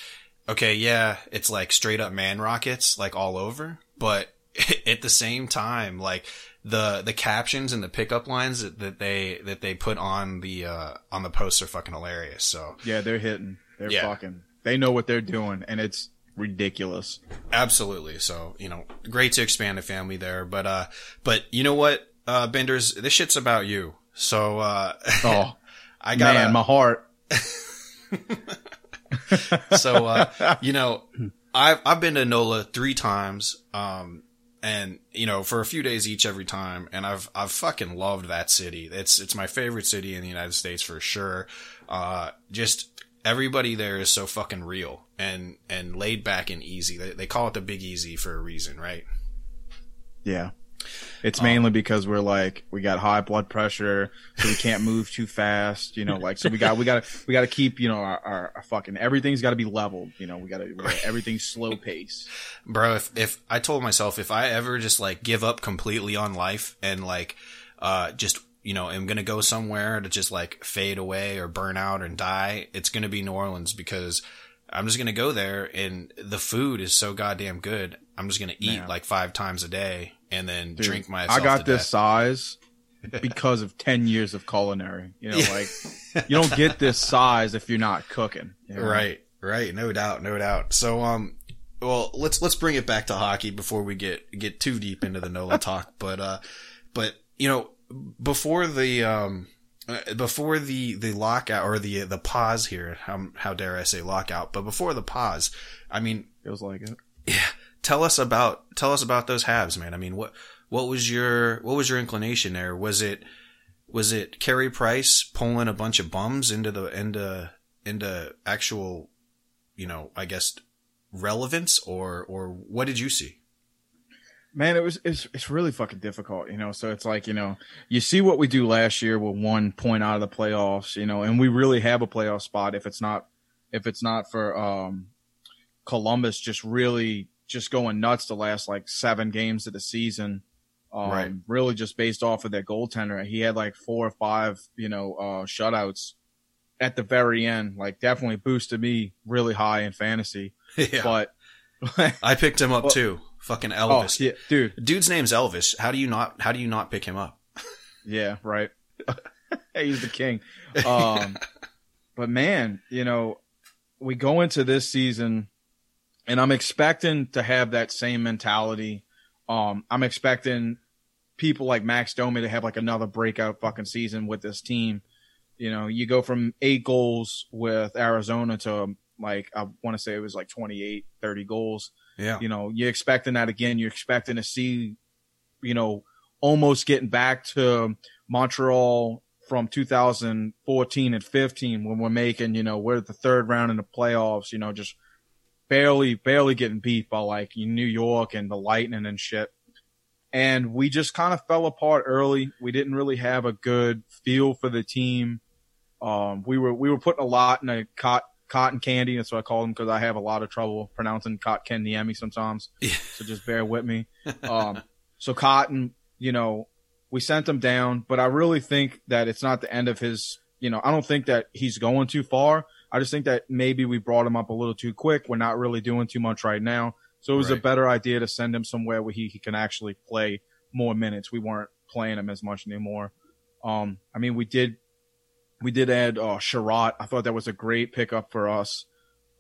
okay, yeah, it's like straight up man rockets, like all over. But <laughs> at the same time, like the, the captions and the pickup lines that, that they, that they put on the, uh, on the posts are fucking hilarious. So Yeah, they're hitting. They're Yeah. fucking. They know what they're doing, and it's ridiculous. Absolutely. So, you know, great to expand the family there. But, uh, but you know what, uh, Benders, this shit's about you. So, uh, Oh <laughs> I got man, my heart. <laughs> so, uh, you know, I've, I've been to NOLA three times. Um, and, you know, for a few days each every time. And I've, I've fucking loved that city. It's, it's my favorite city in the United States for sure. Uh, just everybody there is so fucking real and, and laid back and easy. They, they call it the big easy for a reason, right? Yeah, It's Um, mainly because we're like we got high blood pressure, so we can't move too fast. You know, like so we got we got to we got to keep you know our, our, our fucking everything's got to be leveled. You know, we got to everything's slow pace. bro if if i told myself if i ever just like give up completely on life and like uh just you know am gonna go somewhere to just like fade away or burn out and die it's gonna be new orleans because i'm just gonna go there and the food is so goddamn good i'm just gonna eat Man. like five times a day and then Dude, drink my. I got to this death. size <laughs> because of ten years of culinary. You know, like you don't get this size if you're not cooking. you know? Right, right, no doubt, no doubt. So, um, well, let's let's bring it back to hockey before we get get too deep into the Nola talk. But, uh, but you know, before the um, uh, before the the lockout or the the pause here, um, how dare I say lockout? But before the pause, I mean, Feels like it. yeah, tell us about tell us about those Habs, man. I mean, what what was your what was your inclination there? Was it was it Carey Price pulling a bunch of bums into the into into actual, you know, I guess relevance, or or what did you see? Man, it was it's it's really fucking difficult, you know. So it's like you know, you see what we do last year with one point out of the playoffs, you know, and we really have a playoff spot if it's not if it's not for um Columbus just really just going nuts the last like seven games of the season. Um, Right. really just based off of that goaltender. He had like four or five, you know, uh, shutouts at the very end. Like definitely boosted me really high in fantasy. <laughs> yeah, But I picked him up Well- too. Fucking oh Elvis. yeah, dude, Dude's name's Elvis. How do you not how do you not pick him up? <laughs> Yeah, right. <laughs> He's the king. Um, <laughs> but man, you know, we go into this season, and I'm expecting to have that same mentality. Um, I'm expecting people like Max Domi to have like another breakout fucking season with this team. You know, you go from eight goals with Arizona to like I want to say it was like 28, 30 goals Yeah, you know, you're expecting that again. You're expecting to see, you know, almost getting back to Montreal from 2014 and 15 when we're making, you know, we're at the third round in the playoffs, you know, just barely, barely getting beat by like New York and the Lightning and shit. And we just kind of fell apart early. We didn't really have a good feel for the team. Um, we were, we were putting a lot in a cot, cotton candy. That's what I call them because I have a lot of trouble pronouncing cotton candy sometimes. Yeah. So just bear with me. <laughs> Um, so Cotton, you know, we sent him down, but I really think that it's not the end of his, you know, I don't think that he's going too far. I just think that maybe we brought him up a little too quick. We're not really doing too much right now. So it was a better idea to send him somewhere where he, he can actually play more minutes. We weren't playing him as much anymore. Um, I mean, we did, we did add, uh, Chiarot. I thought that was a great pickup for us.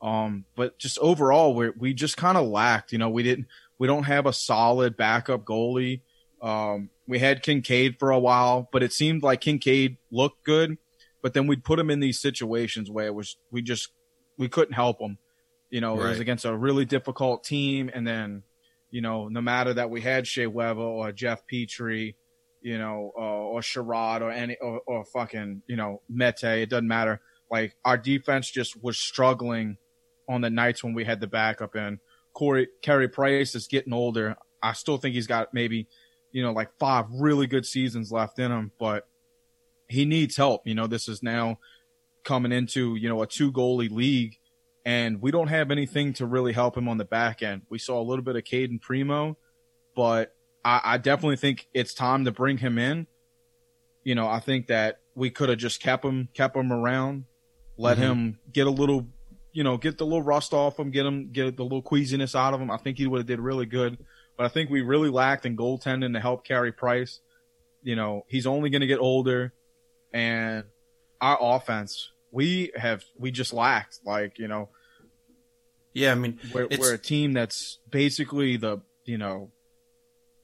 Um, but just overall, we we just kind of lacked, you know, we didn't, we don't have a solid backup goalie. Um, we had Kinkaid for a while, but it seemed like Kinkaid looked good, but then we'd put him in these situations where it was, we just, we couldn't help him. You know, it was against a really difficult team. And then, you know, no matter that we had Shea Weber or Jeff Petry, you know, uh, or Chiarot or any, or, or fucking, you know, Mete, it doesn't matter. Like our defense just was struggling on the nights when we had the backup in. Corey, Carey Price is getting older. I still think he's got maybe, you know, like five really good seasons left in him, but he needs help. You know, this is now coming into, you know, a two goalie league and we don't have anything to really help him on the back end. We saw a little bit of Cayden Primeau, but I, I definitely think it's time to bring him in. You know, I think that we could have just kept him, kept him around, let Mhm. him get a little, you know, get the little rust off him, get him, get the little queasiness out of him. I think he would have did really good, but I think we really lacked in goaltending to help Carey Price. You know, he's only going to get older and our offense, we have, we just lacked like, you know, yeah. I mean, we're, we're a team that's basically the you know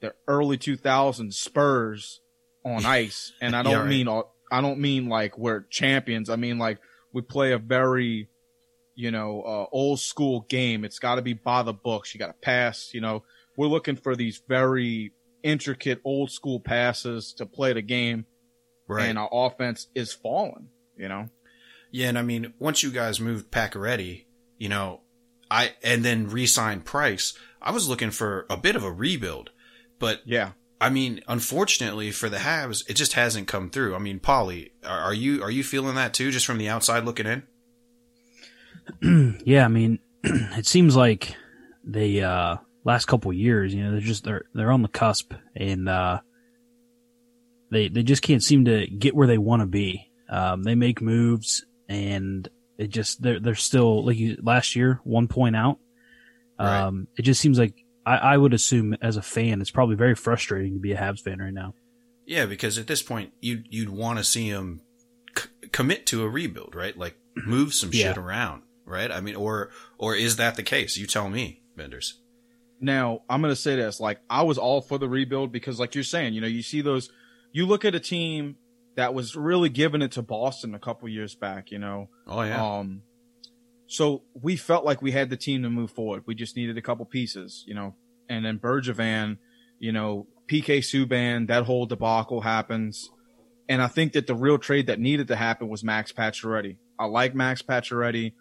the early 2000s Spurs on <laughs> ice, and I don't Yeah, right. mean all- I don't mean like we're champions. I mean like we play a very you know uh, old school game. It's got to be by the books. You got to pass. You know we're looking for these very intricate old school passes to play the game, right. and our offense is falling. You know. Yeah, and I mean, once you guys moved Pacioretty, you know, I and then re-signed Price, I was looking for a bit of a rebuild, but Yeah. I mean, unfortunately for the Habs, it just hasn't come through. I mean, Paulie, are, are you are you feeling that too, just from the outside looking in? <clears throat> yeah, I mean, <clears throat> it seems like the uh last couple years, you know, they're just they're they're on the cusp and uh they they just can't seem to get where they want to be. Um they make moves and it just they're they're still like you, last year, one point out. Right. Um it just seems like I, I would assume as a fan it's probably very frustrating to be a Habs fan right now. Yeah, because at this point, you you'd want to see them c- commit to a rebuild, right? Like move some shit around, right? I mean, or or is that the case? You tell me, Benders. Now, I'm going to say this. Like, I was all for the rebuild because, like you're saying, you know, you see those, you look at a team that was really giving it to Boston a couple years back, you know. Oh yeah, Um, so we felt like we had the team to move forward. We just needed a couple pieces, you know. And then Bergevin, you know, PK Subban, that whole debacle happens. And I think that the real trade that needed to happen was Max Pacioretty. I like Max Pacioretty,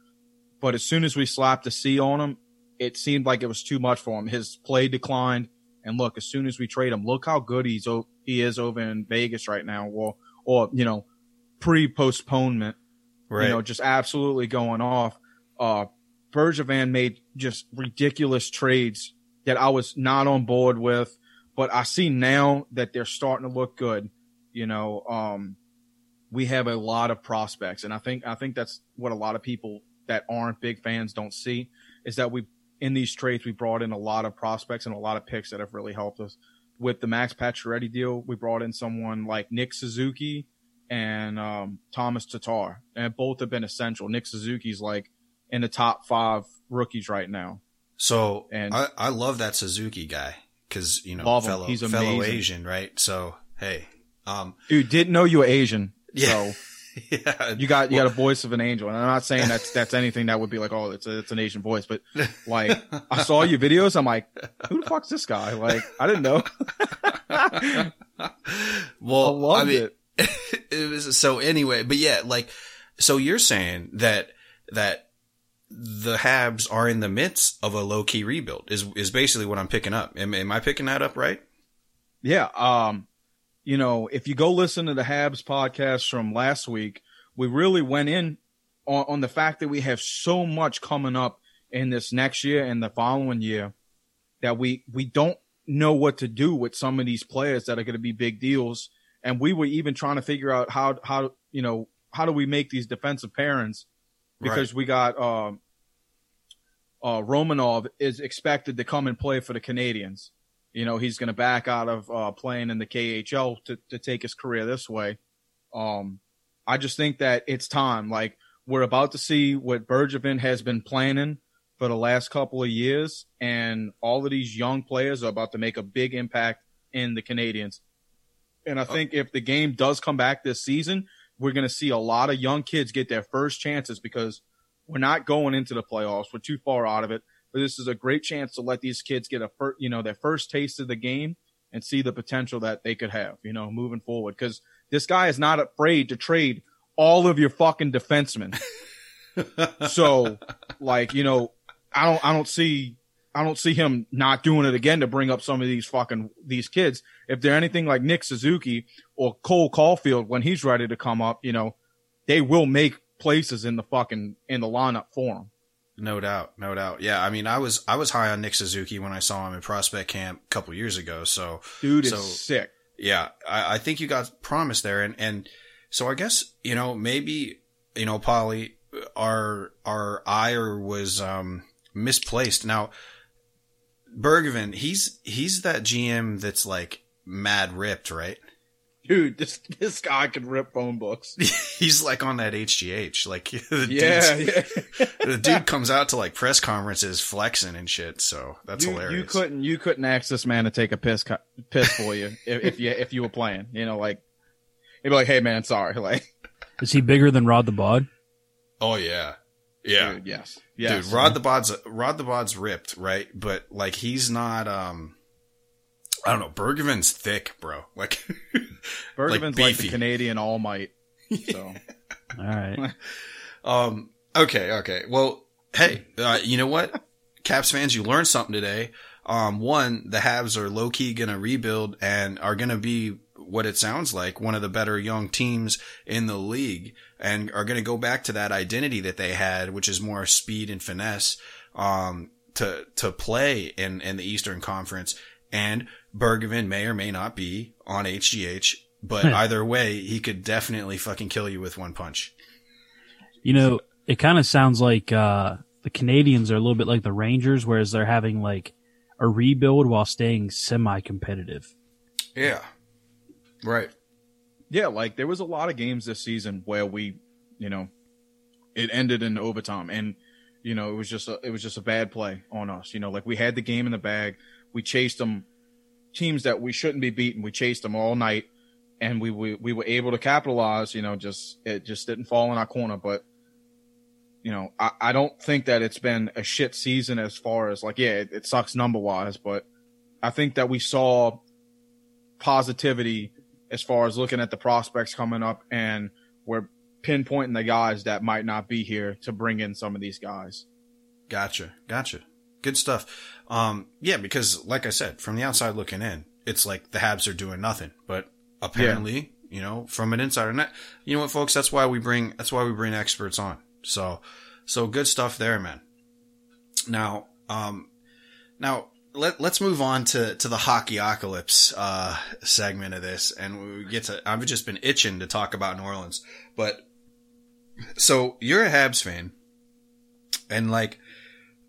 but as soon as we slapped a C on him, it seemed like it was too much for him. His play declined. And look, as soon as we trade him, look how good he's he is over in Vegas right now, or or you know, pre postponement right. you know, just absolutely going off. Uh, Bergevin made just ridiculous trades that I was not on board with, but I see now that they're starting to look good. You know, um, we have a lot of prospects, and I think I think that's what a lot of people that aren't big fans don't see is that we in these trades we brought in a lot of prospects and a lot of picks that have really helped us. With the Max Pacioretty deal, we brought in someone like Nick Suzuki, and um, Thomas Tatar, and both have been essential. Nick Suzuki's like in the top five rookies right now. So And- I, I love that Suzuki guy because you know fellow He's fellow. Asian, right? So hey, um, Dude, didn't know you were Asian, Yeah. so <laughs> yeah, you got you got a voice of an angel. And I'm not saying that's that's anything that would be like, oh, it's a, it's an Asian voice, but like I saw your videos, I'm like, who the fuck's this guy? Like I didn't know. <laughs> well, I loved mean, it. <laughs> it was so anyway, but yeah, like, so you're saying that that the Habs are in the midst of a low key rebuild is is basically what I'm picking up. Am, am I picking that up right? Yeah. Um, you know, if you go listen to the Habs podcast from last week, we really went in on, on the fact that we have so much coming up in this next year and the following year that we, we don't know what to do with some of these players that are going to be big deals. And we were even trying to figure out how, how, you know, how do we make these defensive pairings? Because we got, um, uh, Romanov is expected to come and play for the Canadiens. You know, he's going to back out of uh, playing in the KHL to, to take his career this way. Um, I just think that it's time. Like, we're about to see what Bergevin has been planning for the last couple of years, and all of these young players are about to make a big impact in the Canadiens. And I think if the game does come back this season, we're going to see a lot of young kids get their first chances because we're not going into the playoffs. We're too far out of it but this is a great chance to let these kids get a first, you know, their first taste of the game and see the potential that they could have, you know, moving forward. Cause this guy is not afraid to trade all of your fucking defensemen. <laughs> so like, you know, I don't, I don't see, I don't see him not doing it again to bring up some of these fucking, these kids. If they're anything like Nick Suzuki or Cole Caufield when he's ready to come up, you know, they will make places in the fucking, in the lineup for him. No doubt, no doubt. Yeah, I mean, I was I was high on Nick Suzuki when I saw him in prospect camp a couple years ago. So Dude is So- sick. yeah, I, I think you got promise there, and and so I guess you know maybe you know Paulie, our our ire was um misplaced. Now Bergevin, he's he's that GM that's like mad ripped, right? Dude, this this guy can rip phone books. <laughs> he's like on that HGH, like <laughs> the Yeah, yeah. <laughs> the dude comes out to like press conferences flexing and shit. So that's you, hilarious. you couldn't you couldn't ask this man to take a piss cu- piss for you if, if you if you were playing. You know, like he'd be like, "Hey man, sorry." Like, Is he bigger than Rod the Bod? Oh yeah, yeah. dude, yes, yes. Dude, Rod the Bod's Rod the Bod's ripped, right? But like he's not um I don't know, Bergevin's thick, bro. <laughs> Like Bergman's like, beefy. the Canadian All Might. So <laughs> All right. um okay, okay. Well, hey, uh, you know what? <laughs> Caps fans, you learned something today. um, one, the Habs are low key going to rebuild and are going to be what it sounds like one of the better young teams in the league and are going to go back to that identity that they had, which is more speed and finesse, um, to, to play in, in the Eastern Conference. And Bergevin may or may not be on HGH, but either way, he could definitely fucking kill you with one punch. You know, it kind of sounds like uh, the Canadiens are a little bit like the Rangers, whereas they're having like a rebuild while staying semi-competitive. Yeah. Right. Yeah, like there was a lot of games this season where we, you know, it ended in overtime, and you know it was just a, it was just a bad play on us. You know, like we had the game in the bag, we chased them, teams that we shouldn't be beaten, we chased them all night, and we we, we were able to capitalize. You know, just it just didn't fall in our corner, but. You know, I, I don't think that it's been a shit season as far as like, yeah, it, it sucks number wise, but I think that we saw positivity as far as looking at the prospects coming up and we're pinpointing the guys that might not be here to bring in some of these guys. Gotcha. Gotcha. Good stuff. Um, yeah, because like I said, from the outside looking in, it's like the Habs are doing nothing, but apparently, you know, from an insider net, you know what, folks, that's why we bring, that's why we bring experts on. So, so good stuff there, man. Now, um, now let, let's move on to, to the hockey-ocalypse, uh, segment of this. And we get to, I've just been itching to talk about New Orleans, but so you're a Habs fan and like,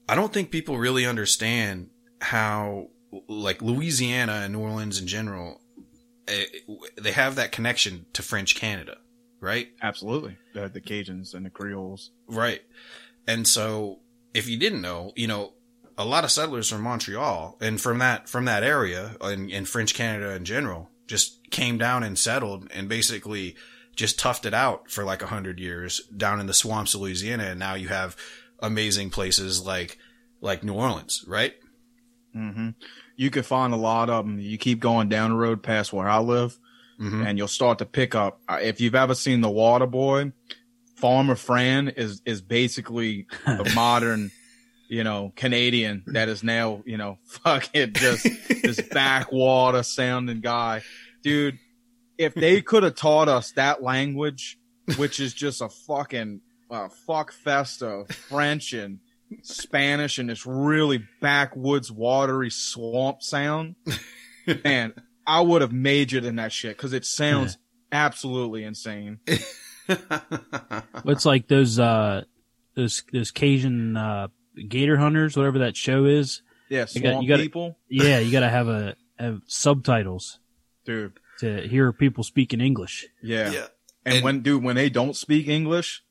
I don't think people really understand how like Louisiana and New Orleans in general, eh, they have that connection to French Canada, right? Absolutely. The, the Cajuns and the Creoles. Right. And so if you didn't know, you know, a lot of settlers from Montreal and from that, from that area and in French Canada in general just came down and settled and basically just toughed it out for like a hundred years down in the swamps of Louisiana. And now you have amazing places like, like New Orleans, right? Mm-hmm. You could find a lot of them. You keep going down the road past where I live Mhm. and you'll start to pick up. If you've ever seen The Water Boy, Farmer Fran is, is basically the <laughs> modern, you know, Canadian that is now, you know, <laughs> fucking just this backwater sounding guy. Dude, if they could have taught us that language, which is just a fucking uh, fuck fest of French and Spanish and this really backwoods watery swamp sound, <laughs> man, I would have majored in that shit because it sounds absolutely insane. <laughs> It's like those uh those those Cajun uh gator hunters, whatever that show is. Yeah, You got- swamp you gotta- people, Yeah, you gotta have a have subtitles dude. to hear people speaking English. Yeah. yeah. And, And- when dude, when they don't speak English,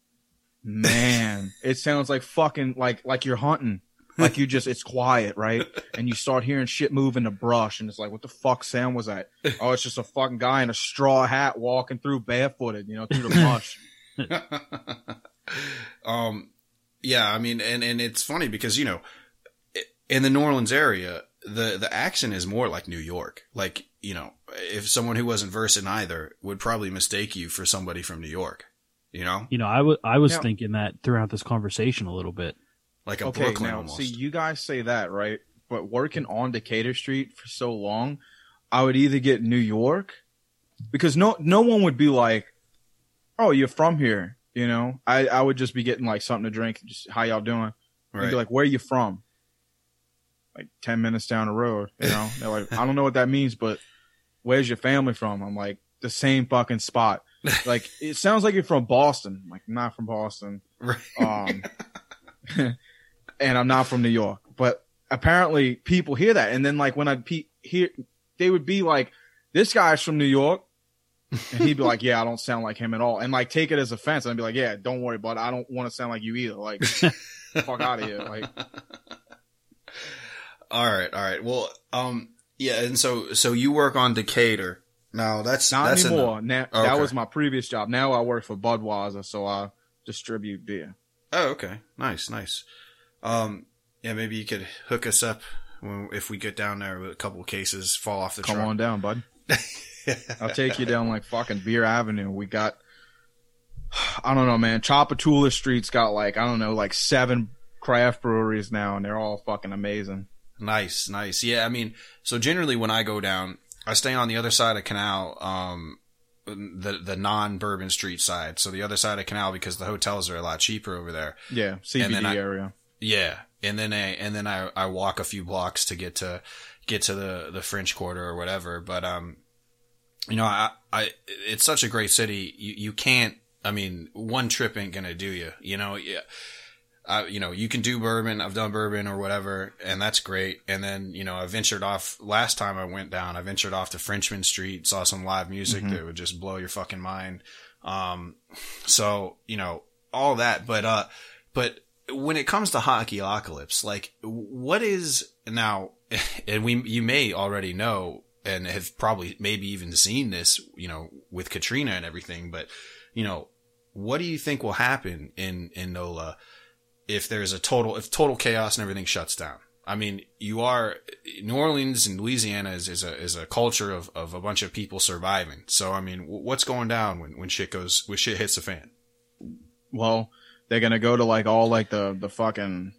man, <laughs> it sounds like fucking like like you're hunting. Like you just it's quiet, right? And you start hearing shit move in the brush and it's like, what the fuck sound was that? Oh, it's just a fucking guy in a straw hat walking through barefooted, you know, through the <laughs> brush. <laughs> um, yeah, I mean, and, and it's funny because, you know, in the New Orleans area, the, the accent is more like New York. Like, you know, if someone who wasn't versed in either would probably mistake you for somebody from New York, you know, You know, I wa- I was Now- thinking that throughout this conversation a little bit. like a okay, Brooklyn now almost. see, you guys say that, right? But working on Decatur Street for so long, I would either get New York because no no one would be like, "Oh, you're from here," you know. I I would just be getting like something to drink, just how y'all doing? Right. be like, "Where are you from?" Like ten minutes down the road, you know. They're like, "I don't know what that means, but where's your family from?" I'm like, "The same fucking spot." <laughs> Like it sounds like you're from Boston. I'm like, I'm not from Boston right. um, <laughs> <laughs> and I'm not from New York. But apparently, people hear that, and then like when I'd pe- hear, they would be like, "This guy's from New York," and he'd be like, "Yeah, I don't sound like him at all," and like take it as offense, and I'd be like, "Yeah, don't worry, but I don't want to sound like you either. Like, <laughs> fuck out of here." Like, all right. All right. Well, um, yeah. And so, so you work on Decatur. Now that's not that's anymore. Now, Okay. That was my previous job. Now I work for Budweiser, so I distribute beer. Oh, okay. Nice, nice. Um, yeah, maybe you could hook us up when, if we get down there with a couple of cases fall off the Come truck. on down, bud. <laughs> I'll take you down like fucking Beer Avenue. We got, I don't know, man. Tchoupitoulas Street's got like, I don't know, like seven craft breweries now, and they're all fucking amazing. Nice, nice. Yeah, I mean, so generally when I go down, I stay on the other side of Canal, um, the the non Bourbon Street side. So the other side of Canal because the hotels are a lot cheaper over there. Yeah, CBD I- area. Yeah, and then I and then I I walk a few blocks to get to get to the the French Quarter or whatever. But um, you know, I I it's such a great city. You you can't. I mean, one trip ain't gonna do you. You know, yeah. Uh, you know, you can do bourbon. I've done bourbon or whatever, and that's great. And then, you know, I ventured off last time I went down. I ventured off to Frenchmen Street, saw some live music that would just blow your fucking mind. Um, so you know all that, but uh, but when it comes to hockey apocalypse, like what is now, <laughs> and we you may already know and have probably maybe even seen this, you know, with Katrina and everything, but you know, what do you think will happen in in NOLA if there's a total if total chaos and everything shuts down? I mean, you are New Orleans and Louisiana is, is a is a culture of, of a bunch of people surviving. So I mean, what's going down when, when shit goes when shit hits the fan? Well, they're gonna go to like all like the the fucking.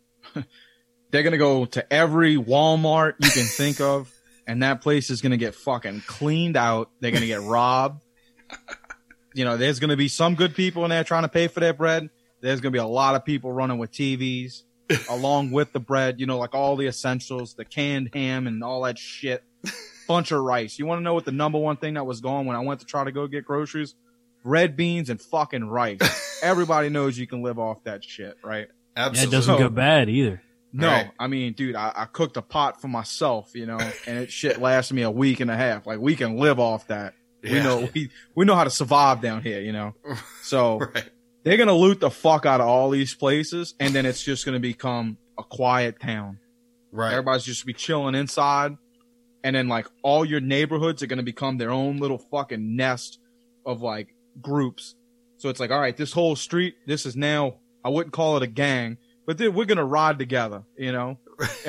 <laughs> they're gonna go to every Walmart you can think of, and that place is gonna get fucking cleaned out. They're gonna get robbed. <laughs> You know, there's gonna be some good people in there trying to pay for their bread. There's gonna be a lot of people running with TVs <laughs> along with the bread. You know, like all the essentials, the canned ham and all that shit. <laughs> Bunch of rice. You want to know what the number one thing that was gone when I went to try to go get groceries? Red beans and fucking rice. Everybody knows you can live off that shit, right? Yeah, it Absolutely. doesn't So- go bad either. No, Right. I mean, dude, I, I cooked a pot for myself, you know, and it shit lasted me a week and a half. Like we can live off that. We know we we know how to survive down here, you know. <laughs> So right. they're gonna loot the fuck out of all these places, and then it's just gonna become a quiet town. Right. Everybody's just be chilling inside, and then like all your neighborhoods are gonna become their own little fucking nest of like groups. So it's like, all right, this whole street, this is now. I wouldn't call it a gang, but then we're gonna ride together, you know. <laughs>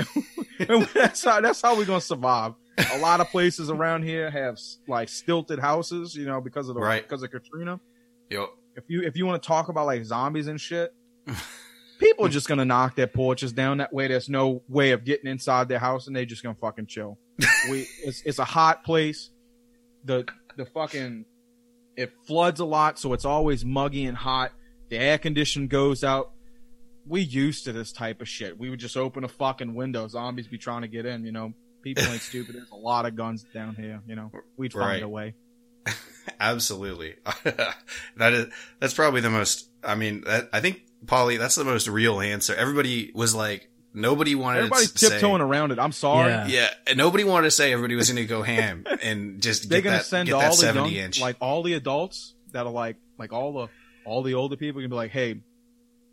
and that's how that's how we're gonna survive. A lot of places around here have like stilted houses, you know, because of the Right. because of Katrina. Yo, If you if you want to talk about like zombies and shit, <laughs> people are just gonna knock their porches down. That way, there's no way of getting inside their house, and they just gonna fucking chill. <laughs> we it's it's a hot place. The the fucking it floods a lot, so it's always muggy and hot. The air condition goes out. We used to this type of shit. We would just open a fucking window. Zombies be trying to get in. You know, people ain't <laughs> stupid. There's a lot of guns down here. You know, we'd find Right. a way. <laughs> absolutely. <laughs> that is that's probably the most. I mean, that, I think Paulie, that's the most real answer. Everybody was like, nobody wanted Everybody's to tiptoeing say, around it. I'm sorry. Yeah. Yeah, and nobody wanted to say everybody was going to go ham and just they're get gonna that, send get all that the seventy young, inch. like all the adults that are like, like all the all the older people can be like, hey,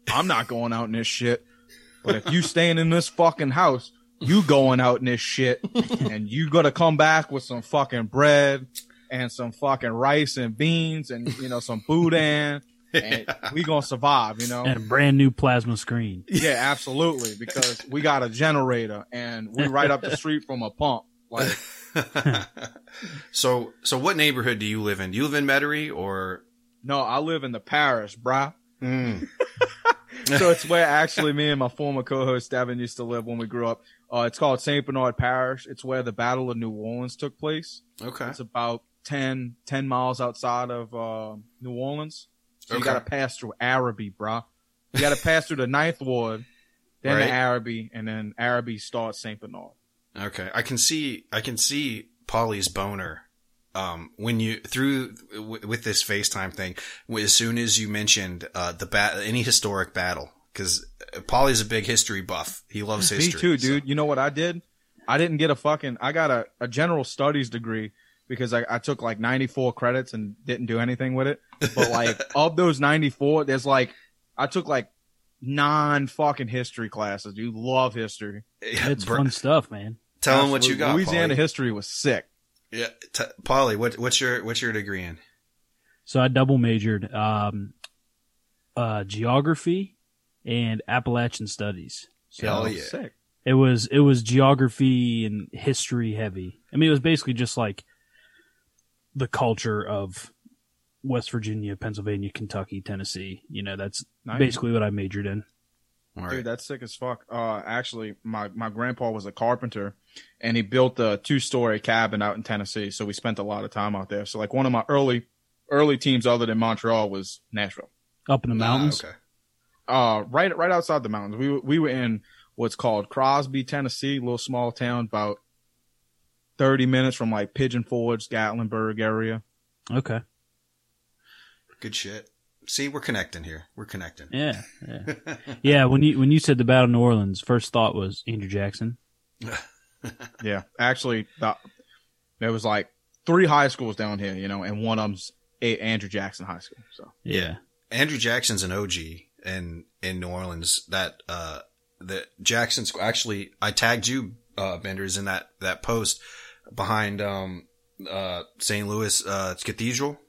I'm not going out in this shit, but if you staying in this fucking house, you going out in this shit, and you gotta come back with some fucking bread and some fucking rice and beans and you know some boudin, and we gonna survive, you know. And a brand new plasma screen. Yeah, absolutely, because we got a generator and we right up the street from a pump. Like, <laughs> so, so what neighborhood do you live in? Do you live in Metairie or? no, I live in the parish, bruh. Mm, <laughs> so it's where actually me and my former co-host Devin used to live when we grew up. Uh, it's called St. Bernard Parish. It's where the Battle of New Orleans took place. okay. It's about 10, 10 miles outside of uh, New Orleans. So you got to pass through Arabi, bruh. You got to pass through the Ninth Ward, then Right. the Arabi, and then Arabi starts St. Bernard. Okay, I can see I can see Paulie's boner um, when you through w- with this FaceTime thing. As soon as you mentioned uh, the bat, any historic battle, because Paulie's a big history buff. He loves Me history. too, so- dude. You know what I did? I didn't get a fucking. I got a, a general studies degree because I, I took like 94 credits and didn't do anything with it. But like <laughs> of those 94, there's like I took like nine fucking history classes. You love history. It's Br- fun stuff, man. Tell him what you got, Louisiana Polly. history was sick. Yeah, t- Paulie, what, what's your what's your degree in? So I double majored um, uh, geography and Appalachian studies. So Hell yeah. Sick. it was it was geography and history heavy. I mean, it was basically just like the culture of West Virginia, Pennsylvania, Kentucky, Tennessee. You know, that's Nice. basically what I majored in. All right. Dude, that's sick as fuck. Uh, actually, my my grandpa was a carpenter, and he built a two story cabin out in Tennessee. So we spent a lot of time out there. So like one of my early early teams, other than Montreal, was Nashville. Up in the mountains. Ah, okay. Uh, right right outside the mountains. We were- we were in what's called Crosby, Tennessee, little small town, about thirty minutes from like Pigeon Forge, Gatlinburg area. Okay. Good shit. See, we're connecting here. We're connecting. Yeah. Yeah. <laughs> yeah. When you when you said the Battle of New Orleans, first thought was Andrew Jackson. <laughs> Yeah, actually, the, there was like three high schools down here, you know, and one of them's a Andrew Jackson High School. So Yeah. Andrew Jackson's an OG in in New Orleans. That uh, the Jackson's actually I tagged you, uh, Benders, in that that post behind um uh St. Louis uh Cathedral.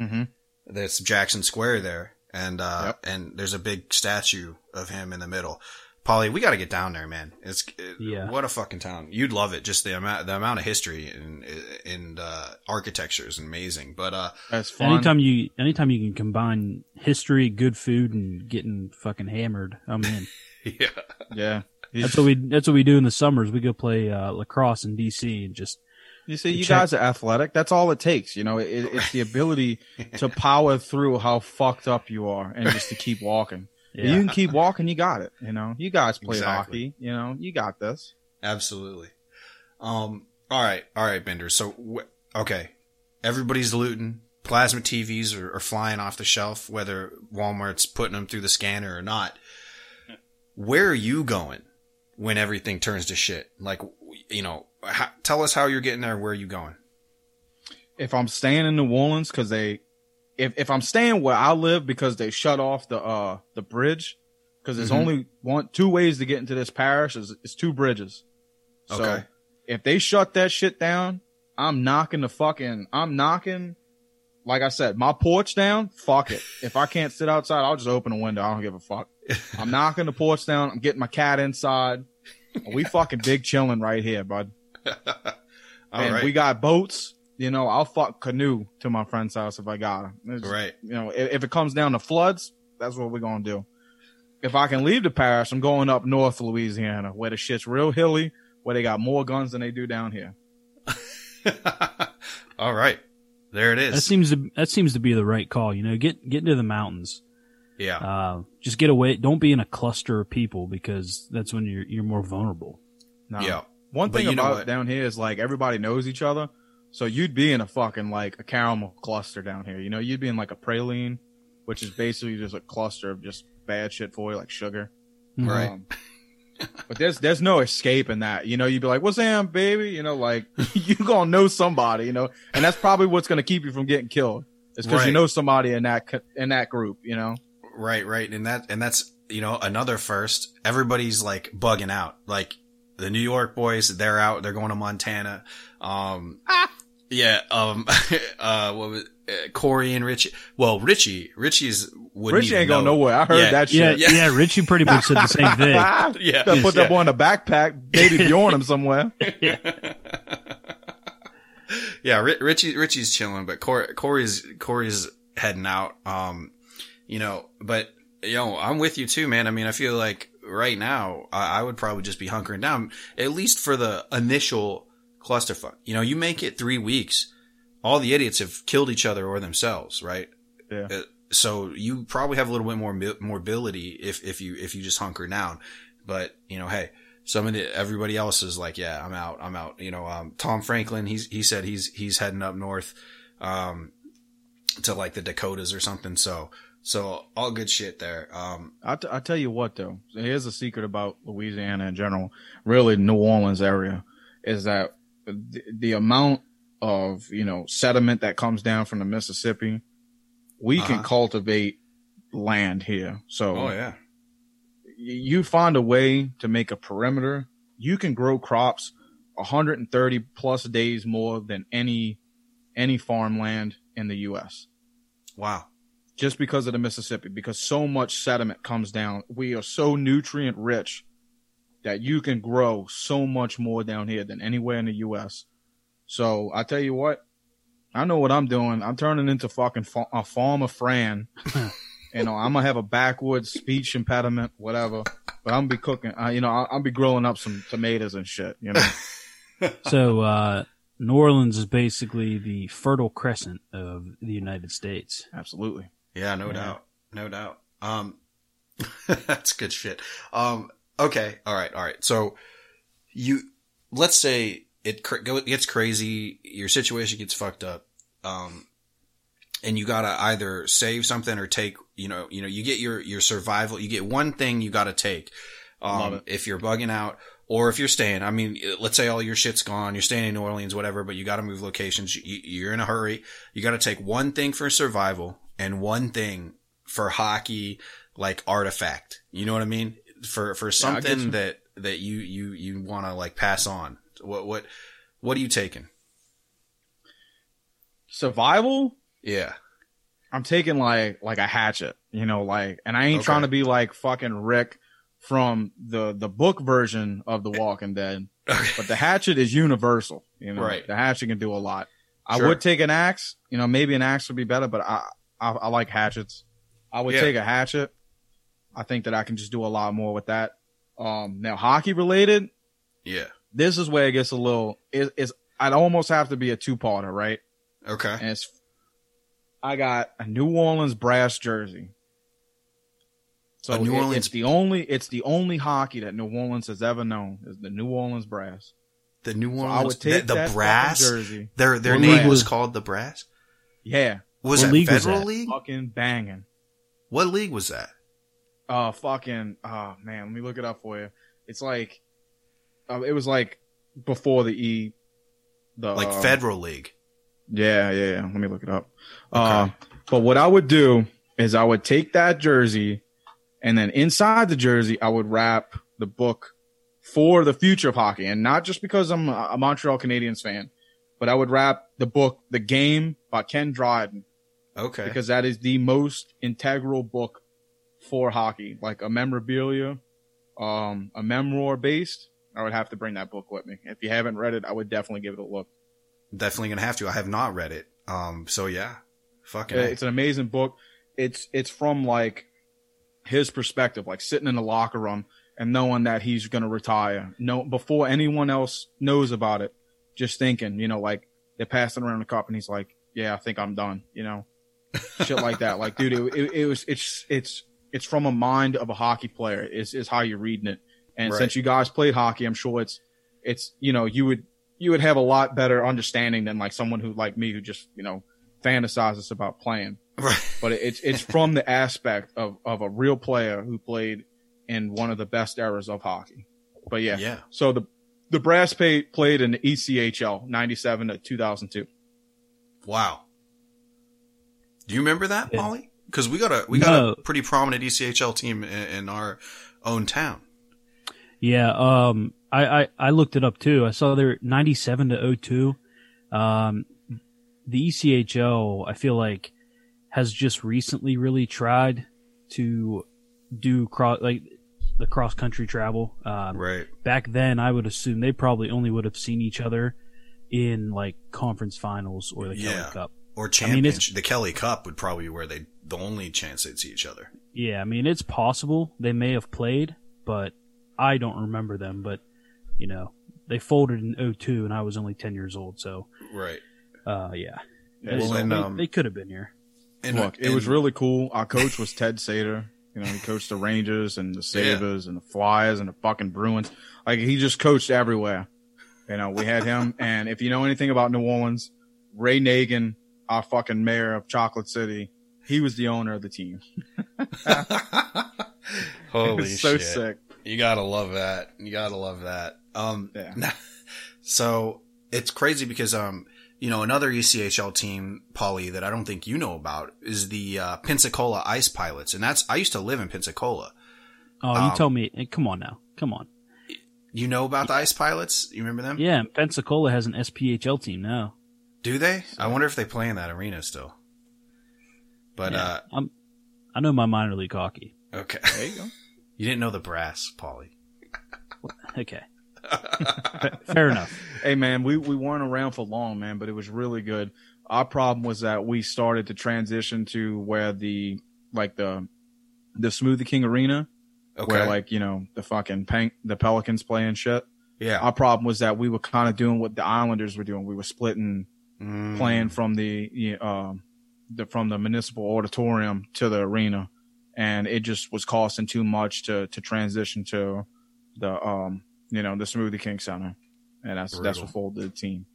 mm-hmm. There's Jackson Square there, and uh Yep. and there's a big statue of him in the middle. Paulie, we got to get down there, man. It's it- Yeah. what a fucking town. You'd love it. Just the amount the amount of history and and uh, architecture is amazing. But uh, that's fun. Anytime you anytime you can combine history, good food, and getting fucking hammered, I'm in. <laughs> yeah, yeah, That's what we that's what we do in the summers. We go play uh, lacrosse in DC and just You see, you Check- guys are athletic. That's all it takes. You know, it, it's the ability <laughs> to power through how fucked up you are and just to keep walking. Yeah. You can keep walking. You got it. You know, you guys play Exactly. hockey. You know, you got this. absolutely. Um. All right. All right, Bender. So wh- okay, everybody's looting. Plasma TVs are, are flying off the shelf, whether Walmart's putting them through the scanner or not. Where are you going when everything turns to shit? Like, you know, how, tell us how you're getting there. Where are you going? If I'm staying in New Orleans because they, if if I'm staying where I live because they shut off the uh the bridge because there's Mhm. only one two ways to get into this parish is it's two bridges. So Okay. if they shut that shit down, I'm knocking the fucking I'm knocking like I said, my porch down, fuck it. <laughs> If I can't sit outside, I'll just open a window. I don't give a fuck. I'm knocking the porch down, I'm getting my cat inside. We fucking big chilling right here, bud. <laughs> All and right. we got boats. You know, I'll fuck canoe to my friend's house if I got him. right. You know, if, if it comes down to floods, that's what we're gonna do. If I can leave the parish, I'm going up north Louisiana, where the shit's real hilly, where they got more guns than they do down here. <laughs> All right. There it is. that is. seems to that seems to be the right call. You know, get get into the mountains. yeah. Uh, just get away. Don't be in a cluster of people because that's when you're you're more vulnerable. No. Yeah. One thing about down here is like everybody knows each other. So you'd be in a fucking like a caramel cluster down here. You know, you'd be in like a praline, which is basically just a cluster of just bad shit for you, like sugar. Right. Um, but there's there's no escaping that. You know, you'd be like, "What's up, baby?" You know, like <laughs> you gonna know somebody. You know, and that's probably what's gonna keep you from getting killed. Is because Right. you know somebody in that in that group. You know. Right, right. And that, and that's, you know, another first. Everybody's like bugging out. Like the New York boys, they're out, they're going to Montana. Um, yeah, um, <laughs> uh, what was, uh, Corey and Richie. Well, Richie, Richie's wouldn't Richie ain't going nowhere. I heard Yeah, that Yeah, shit. yeah, Yeah. Richie pretty much said the same <laughs> thing. Yeah. Gotta put that Yeah. boy in a backpack, baby <laughs> Bjorn him somewhere. yeah, Ri- Richie, Richie's chilling, but Corey, Corey's, Corey's heading out. Um, you know, but, you know, I'm with you too, man. I mean, I feel like right now, I, I would probably just be hunkering down, at least for the initial clusterfuck. You know, you make it three weeks, all the idiots have killed each other or themselves, right? Yeah. Uh, so you probably have a little bit more mo- mobility if, if you, if you just hunker down. But, you know, hey, some of the, everybody else is like, yeah, I'm out, I'm out. You know, um, Tom Franklin, he's, he said he's, he's heading up north, um, to like the Dakotas or something. So, so all good shit there. Um, I, t- I tell you what though, here's a secret about Louisiana in general, really New Orleans area, is that the, the amount of you know sediment that comes down from the Mississippi, we can Uh-huh. cultivate land here. So oh yeah. you find a way to make a perimeter, you can grow crops 130 plus days more than any any farmland in the U.S. Wow. Just because of the Mississippi, because so much sediment comes down. We are so nutrient rich that you can grow so much more down here than anywhere in the U.S. So I tell you what, I know what I'm doing. I'm turning into fucking fa- a farmer Fran, <laughs> You know, I'm gonna have a backwoods speech impediment, whatever. But I'm gonna be cooking. Uh, you know, I'll, I'll be growing up some tomatoes and shit. You know, <laughs> So uh, New Orleans is basically the fertile crescent of the United States. absolutely. Yeah, no Yeah. doubt. No doubt. Um, <laughs> that's good shit. Um, okay. All right. All right. So you, let's say it cr- gets crazy. Your situation gets fucked up. Um, and you gotta either save something or take, you know, you know, you get your, your survival, you get one thing you gotta take. Um, if you're bugging out or if you're staying, I mean, let's say all your shit's gone, you're staying in New Orleans, whatever, but you gotta move locations. You, you're in a hurry. You gotta take one thing for survival and one thing for hockey, like artifact. You know what I mean? For, for something you. that, that you, you, you want to like pass on. What, what, what are you taking? Survival. Yeah. I'm taking like like a hatchet, you know, like, and I ain't Okay. trying to be like fucking Rick from the the book version of The Walking Dead, but the hatchet is universal, you know. Right. The hatchet can do a lot. I would take an axe, you know, maybe an axe would be better, but I I, I like hatchets. I would Yeah. take a hatchet. I think that I can just do a lot more with that. Um, now hockey related, yeah. this is where it gets a little. Is is I'd almost have to be a two parter, right? Okay. and it's I got a New Orleans brass jersey. So A New it- Orleans- it's the only it's the only hockey that New Orleans has ever known is the New Orleans brass. The New So Orleans, I would take the, the brass, jersey. their, their What name was was- called the brass. Yeah, Was What that league was federal that? league? fucking banging. What league was that? Uh, fucking. Oh man, let me look it up for you. It's like, uh, it was like before the E, the Like uh, federal league. Yeah, yeah, yeah. Let me look it up. Uh, but what I would do is I would take that jersey and then inside the jersey, I would wrap the book for the future of hockey. And not just because I'm a a Montreal Canadiens fan, but I would wrap the book, The Game by Ken Dryden, Okay. because that is the most integral book for hockey. Like a memorabilia, um, a memoir based. I would have to bring that book with me. If you haven't read it, I would definitely give it a look. Definitely gonna have to. I have not read it. Um. So yeah. Fucking. It's an amazing book. It's it's from like his perspective, like sitting in the locker room and knowing that he's gonna retire. No, before anyone else knows about it, just thinking, you know, like they're passing around the cup and he's like, "Yeah, I think I'm done," you know, shit like that. Like, dude, it, it, it was it's it's it's from a mind of a hockey player. Is is how you're reading it. And Right. since you guys played hockey, I'm sure it's it's you know you would you would have a lot better understanding than like someone who like me who just you know fantasizes about playing. Right. But it's it's from the aspect of of a real player who played in one of the best eras of hockey. But yeah, Yeah. so the the brass played in the ECHL '97 to 2002. Wow. Do you remember that, Yeah. Molly? Because we got a we got No. a pretty prominent ECHL team in, in our own town. Yeah, um, I, I, I looked it up too. I saw they're 97 to 02. Um, the ECHL, I feel like, has just recently really tried to do cross, like, the cross country travel. Um, Right. back then, I would assume they probably only would have seen each other in, like, conference finals or the Kelly Yeah. Cup. Or I mean, it's- the Kelly Cup would probably be where they the only chance they'd see each other. Yeah, I mean, it's possible they may have played, but I don't remember them. But, you know, they folded in 02 and I was only 10 years old. So, Right. uh, yeah. Yeah, Well, they, and, um, they could have been here. And Look, it was really cool. Our coach was Ted Sator. You know, he coached the Rangers and the Sabres and the Flyers and the fucking Bruins. Like he just coached everywhere. You know, we had him. and if you know anything about New Orleans, Ray Nagin, our fucking mayor of Chocolate City, he was the owner of the team. <laughs> Holy It's so shit. sick. You gotta love that. You gotta love that. Um, Yeah. <laughs> so it's crazy because, um, you know, another ECHL team, Paulie, that I don't think you know about is the, uh, Pensacola Ice Pilots. And that's, I used to live in Pensacola. Oh, um, you tell me. Come on now. Come on. You know about the Ice Pilots? You remember them? Yeah, Pensacola has an SPHL team now. Do they? I wonder if they play in that arena still. But, Yeah, I'm, I know my minor league hockey. uh, okay. There you go. <laughs> You didn't know the brass, Paulie. Okay. <laughs> Fair enough. Hey man, we, we weren't around for long, man, but it was really good. Our problem was that we started to transition to where the like the the Smoothie King Arena, Okay. where like you know the fucking Pan- the Pelicans playing shit. yeah. Our problem was that we were kind of doing what the Islanders were doing. We were splitting Mm. playing from the um the from the municipal auditorium to the arena, and it just was costing too much to to transition to the um you know the Smoothie King Center, and that's that's what folded the team.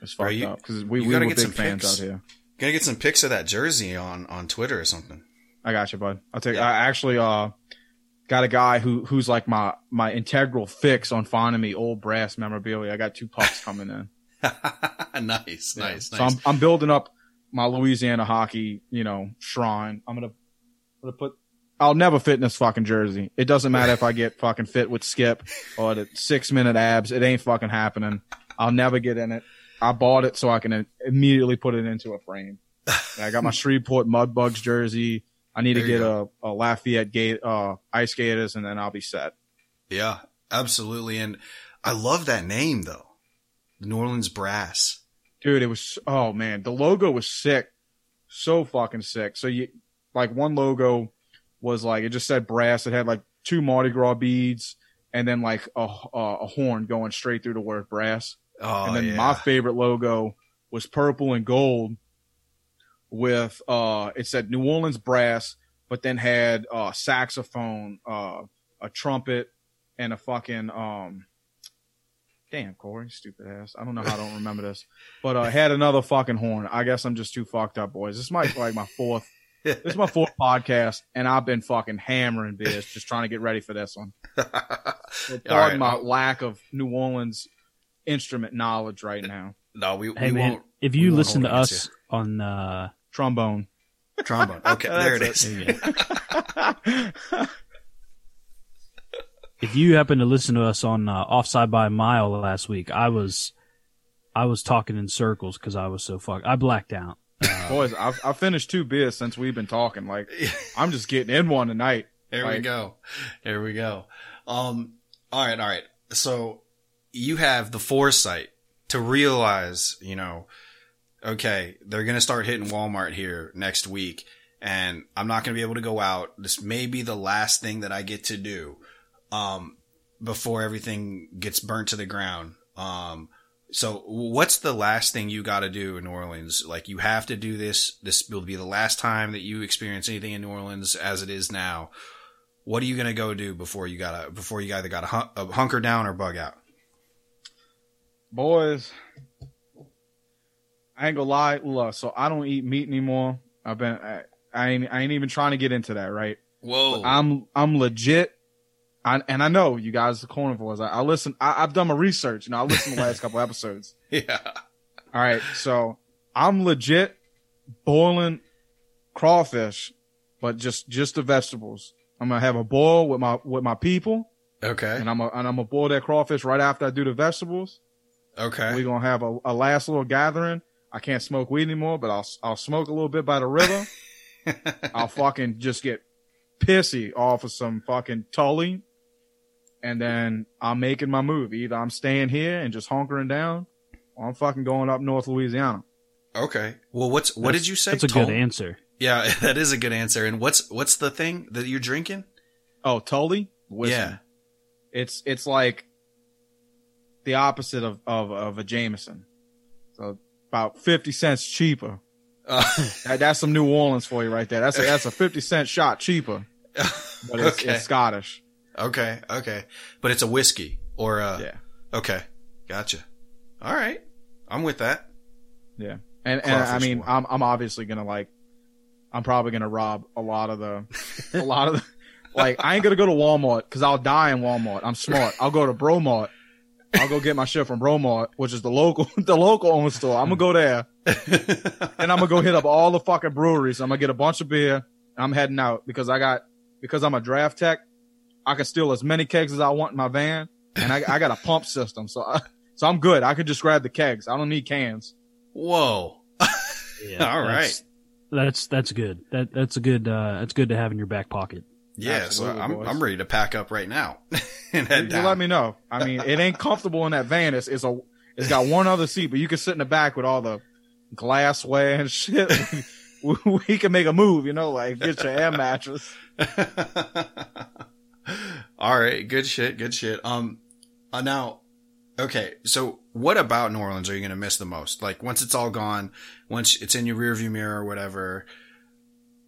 It's Bro, fucked you- up because we, we gotta were get big some fans pics. out here. Gonna get some pics of that jersey on on Twitter or something. I got you, bud. I'll take. Yeah. I actually uh got a guy who who's like my my integral fix on finding me old brass memorabilia. I got two pucks coming in. <laughs> nice, Yeah. nice, So nice. I'm I'm building up my Louisiana hockey, you know, shrine. I'm gonna I'm gonna put. I'll never fit in this fucking jersey. It doesn't matter if I get <laughs> fucking fit with Skip or the six minute abs. It ain't fucking happening. I'll never get in it. I bought it so I can immediately put it into a frame. I got my <laughs> Shreveport Mudbugs jersey. I need There to get a, a Lafayette gate, uh, ice skaters, and then I'll be set. yeah, absolutely. And I love that name though. New Orleans Brass. dude it was oh man. The logo was sick. So fucking sick. So you like one logo was like it just said brass. It had like two mardi gras beads and then like a, a, a horn going straight through the word brass. Oh, and then yeah. my favorite logo was purple and gold with uh it said new orleans brass but then had uh saxophone uh a trumpet and a fucking um damn corey stupid ass i don't know how i don't remember this but uh had another fucking horn i guess i'm just too fucked up boys this might be like my fourth this is my fourth <laughs> podcast and i've been fucking hammering beers just trying to get ready for this one <laughs> so All pardon right. my lack of new orleans instrument knowledge right now no, we, Hey we man, won't. if you won't listen to hold against us on uh trombone Trombone. Okay, there it That's is. there you go. <laughs> if you happen to listen to us on uh, Offside by a Mile last week, I was I was talking in circles because I was so fucked. I blacked out. Uh, <laughs> Boys, I've, I've finished two beers since we've been talking. Like, <laughs> I'm just getting in one tonight. There we go. There we go. Um, all right, all right. So you have the foresight to realize, you know, okay, they're going to start hitting Walmart here next week and I'm not going to be able to go out. This may be the last thing that I get to do, um, before everything gets burnt to the ground. Um, so what's the last thing you got to do in New Orleans? Like you have to do this. This will be the last time that you experience anything in New Orleans as it is now. What are you gonna go do before you gotta before you either gotta hun- uh, hunker down or bug out? Boys, I ain't gonna lie. Look, so I don't eat meat anymore. I've been, I, I ain't, I ain't even trying to get into that, right? Whoa! I'm, I'm legit. I, and I know you guys are carnivores. I, I listen, I, I've done my research. You know, I listened to the last couple episodes. <laughs> yeah. All right, so I'm legit boiling crawfish, but just just the vegetables. I'm gonna have a boil with my with my people, Okay. and I'm gonna and I'm gonna boil that crawfish right after I do the vegetables. Okay. We're gonna have a, a last little gathering. I can't smoke weed anymore, but I'll I'll smoke a little bit by the river. <laughs> I'll fucking just get pissy off of some fucking Tully, and then I'm making my move. Either I'm staying here and just hunkering down, or I'm fucking going up North Louisiana. okay. Well, what's what did you say? That's a Tol- good answer. Yeah, <laughs> that is a good answer. And what's what's the thing that you're drinking? Oh, Tully? Whiskey. Yeah. It's it's like the opposite of, of, of a Jameson. So about fifty cents cheaper. Uh, <laughs> That, that's some New Orleans for you right there. That's a, that's a fifty cent shot cheaper, <laughs> but it's, okay. it's Scottish. Okay. Okay. But it's a whiskey or a. Yeah, Okay. Gotcha. All right. I'm with that. yeah. And and I mean, one. I'm I'm obviously gonna like, I'm probably gonna rob a lot of the, a lot of the, like I ain't gonna go to Walmart because I'll die in Walmart. I'm smart. I'll go to Breaux Mart. I'll go get my shit from Breaux Mart, which is the local <laughs> the local owned store. I'm gonna go there. and I'm gonna go hit up all the fucking breweries. I'm gonna get a bunch of beer. I'm heading out because I got because I'm a draft tech. I can steal as many kegs as I want in my van, and I, I got a pump system, so I, so I'm good. I could just grab the kegs. I don't need cans. Whoa. <laughs> Yeah, All that's, That's that's good. That that's a good. Uh, that's good to have in your back pocket. Yeah. Absolutely, so I'm boys. I'm ready to pack up right now <laughs> and head you down. let me know. I mean, it ain't comfortable in that van. It's, it's a it's got one other seat, but you can sit in the back with all the glassware and shit. <laughs> we can make a move. You know, like get your air mattress. <laughs> All right, good shit, good shit. Um, uh, now, okay, so what about New Orleans are you gonna miss the most? Like once it's all gone, once it's in your rearview mirror or whatever,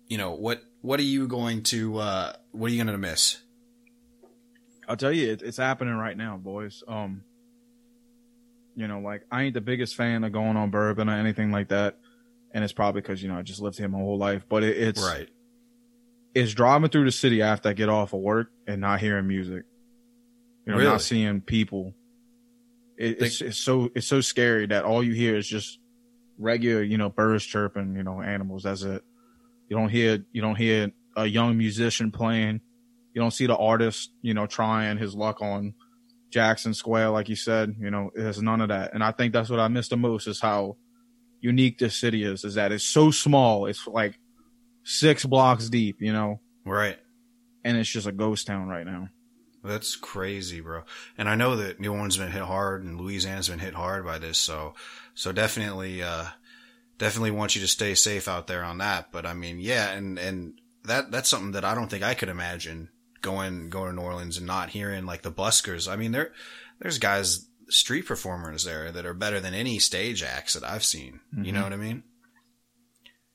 you know what? What are you going to? uh What are you gonna miss? I'll tell you, it, it's happening right now, boys. Um, you know, like I ain't the biggest fan of going on bourbon or anything like that, and it's probably because you know I just lived here my whole life. But it, it's Right. It's driving through the city after I get off of work and not hearing music. You know, Really? not seeing people. It, it's it's so it's so scary that all you hear is just regular, you know, birds chirping, you know, animals. That's it. You don't hear you don't hear a young musician playing. You don't see the artist, you know, trying his luck on Jackson Square, like you said. You know, there's none of that. And I think that's what I miss the most is how unique this city is. Is that it's so small. It's like six blocks deep. You know, Right. and it's just a ghost town right now. That's crazy, bro. And I know that New Orleans has been hit hard and Louisiana's been hit hard by this, so so definitely uh definitely want you to stay safe out there on that. But I mean, yeah, and and that that's something that I don't think I could imagine going going to New Orleans and not hearing like the buskers. I mean, there there's guys street performers there that are better than any stage acts that I've seen. You know what I mean?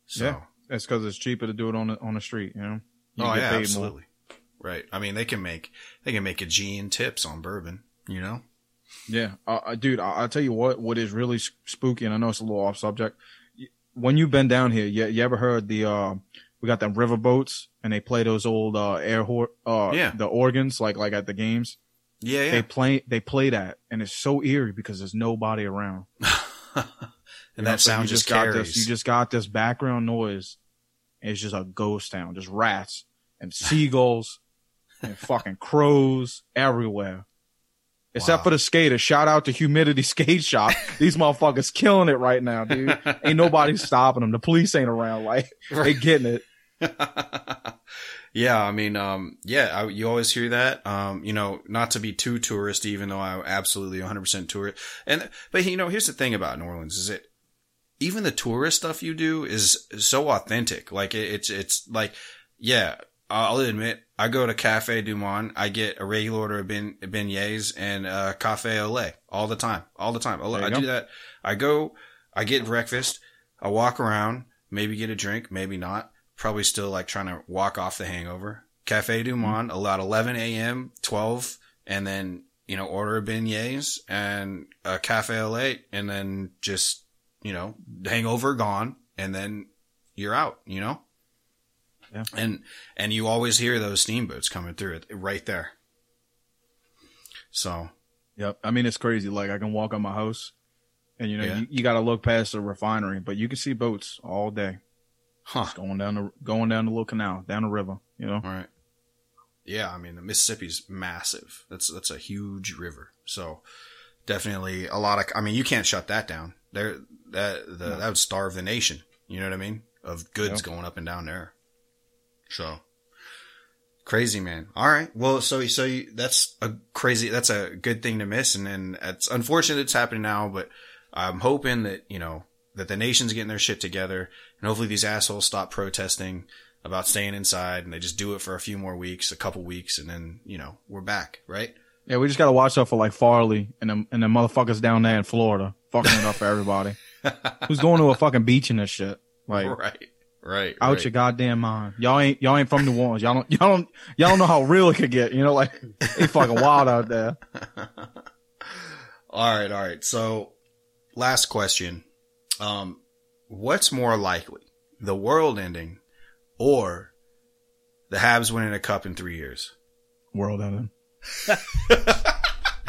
So Yeah. It's because it's cheaper to do it on the on the street. You know. You oh yeah, paid more. absolutely. Right. I mean, they can make they can make a G in tips on bourbon. You know. Yeah, uh, uh, dude. I, I'll tell you what. What is really spooky, and I know it's a little off subject. When you've been down here, you, you ever heard the? uh We got them river boats, and they play those old uh air hor- uh Yeah. the organs like like at the games. Yeah, yeah. They play they play that, and it's so eerie because there's nobody around. <laughs> and You that so sound you just, got carries. this. You just got this background noise. And It's just a ghost town, just rats and seagulls <laughs> and fucking crows everywhere. Except Wow. for the skaters. Shout out to Humidity Skate Shop. <laughs> These motherfuckers killing it right now, dude. Ain't nobody <laughs> stopping them. The police ain't around. Like they getting it. yeah, I mean, um, yeah, I, you always hear that. Um, you know, not to be too tourist, even though I'm absolutely 100% tourist. And, but you know, here's the thing about New Orleans is it, even the tourist stuff you do is so authentic. Like it, it's, it's like, yeah, I'll admit, I go to Cafe Du Monde, I get a regular order of ben, beignets and uh, cafe au lait all the time, all the time. I go. do that. I go, I get breakfast, I walk around, maybe get a drink, maybe not. Probably still like trying to walk off the hangover. Cafe Du Monde, about 11 a.m., 12, and then, you know, order a beignets and a cafe au lait, and then just, you know, hangover gone, and then you're out, you know? Yeah. And, and you always hear those steamboats coming through it right there. So, Yep. I mean, it's crazy. Like I can walk on my house and you know, Yeah. you, you got to look past the refinery, but you can see boats all day huh. going down the, going down the little canal, down the river, you know? All right. Yeah, I mean the Mississippi's massive. That's that's a huge river. So definitely a lot of. I mean, you can't shut that down. There, that the, No. that would starve the nation. You know what I mean? Of goods going up and down there. So crazy, man. All right. Well, so so you, that's a crazy. That's a good thing to miss, and then it's unfortunate it's happening now. But I'm hoping that you know that the nation's getting their shit together, and hopefully these assholes stop protesting about staying inside and they just do it for a few more weeks, a couple weeks, and then, you know, we're back, right? Yeah, we just got to watch out for like Farley and them, and the motherfuckers down there in Florida fucking it up for everybody. Who's going to a fucking beach in this shit? Like, <laughs> right, right. out right. your goddamn mind. Y'all ain't y'all ain't from New Orleans. Y'all don't y'all don't y'all don't know how real it could get. You know, like they fucking wild out there. <laughs> all right, all right. So, last question. Um, what's more likely, the world ending or the Habs winning a cup in three years? World ending. <laughs>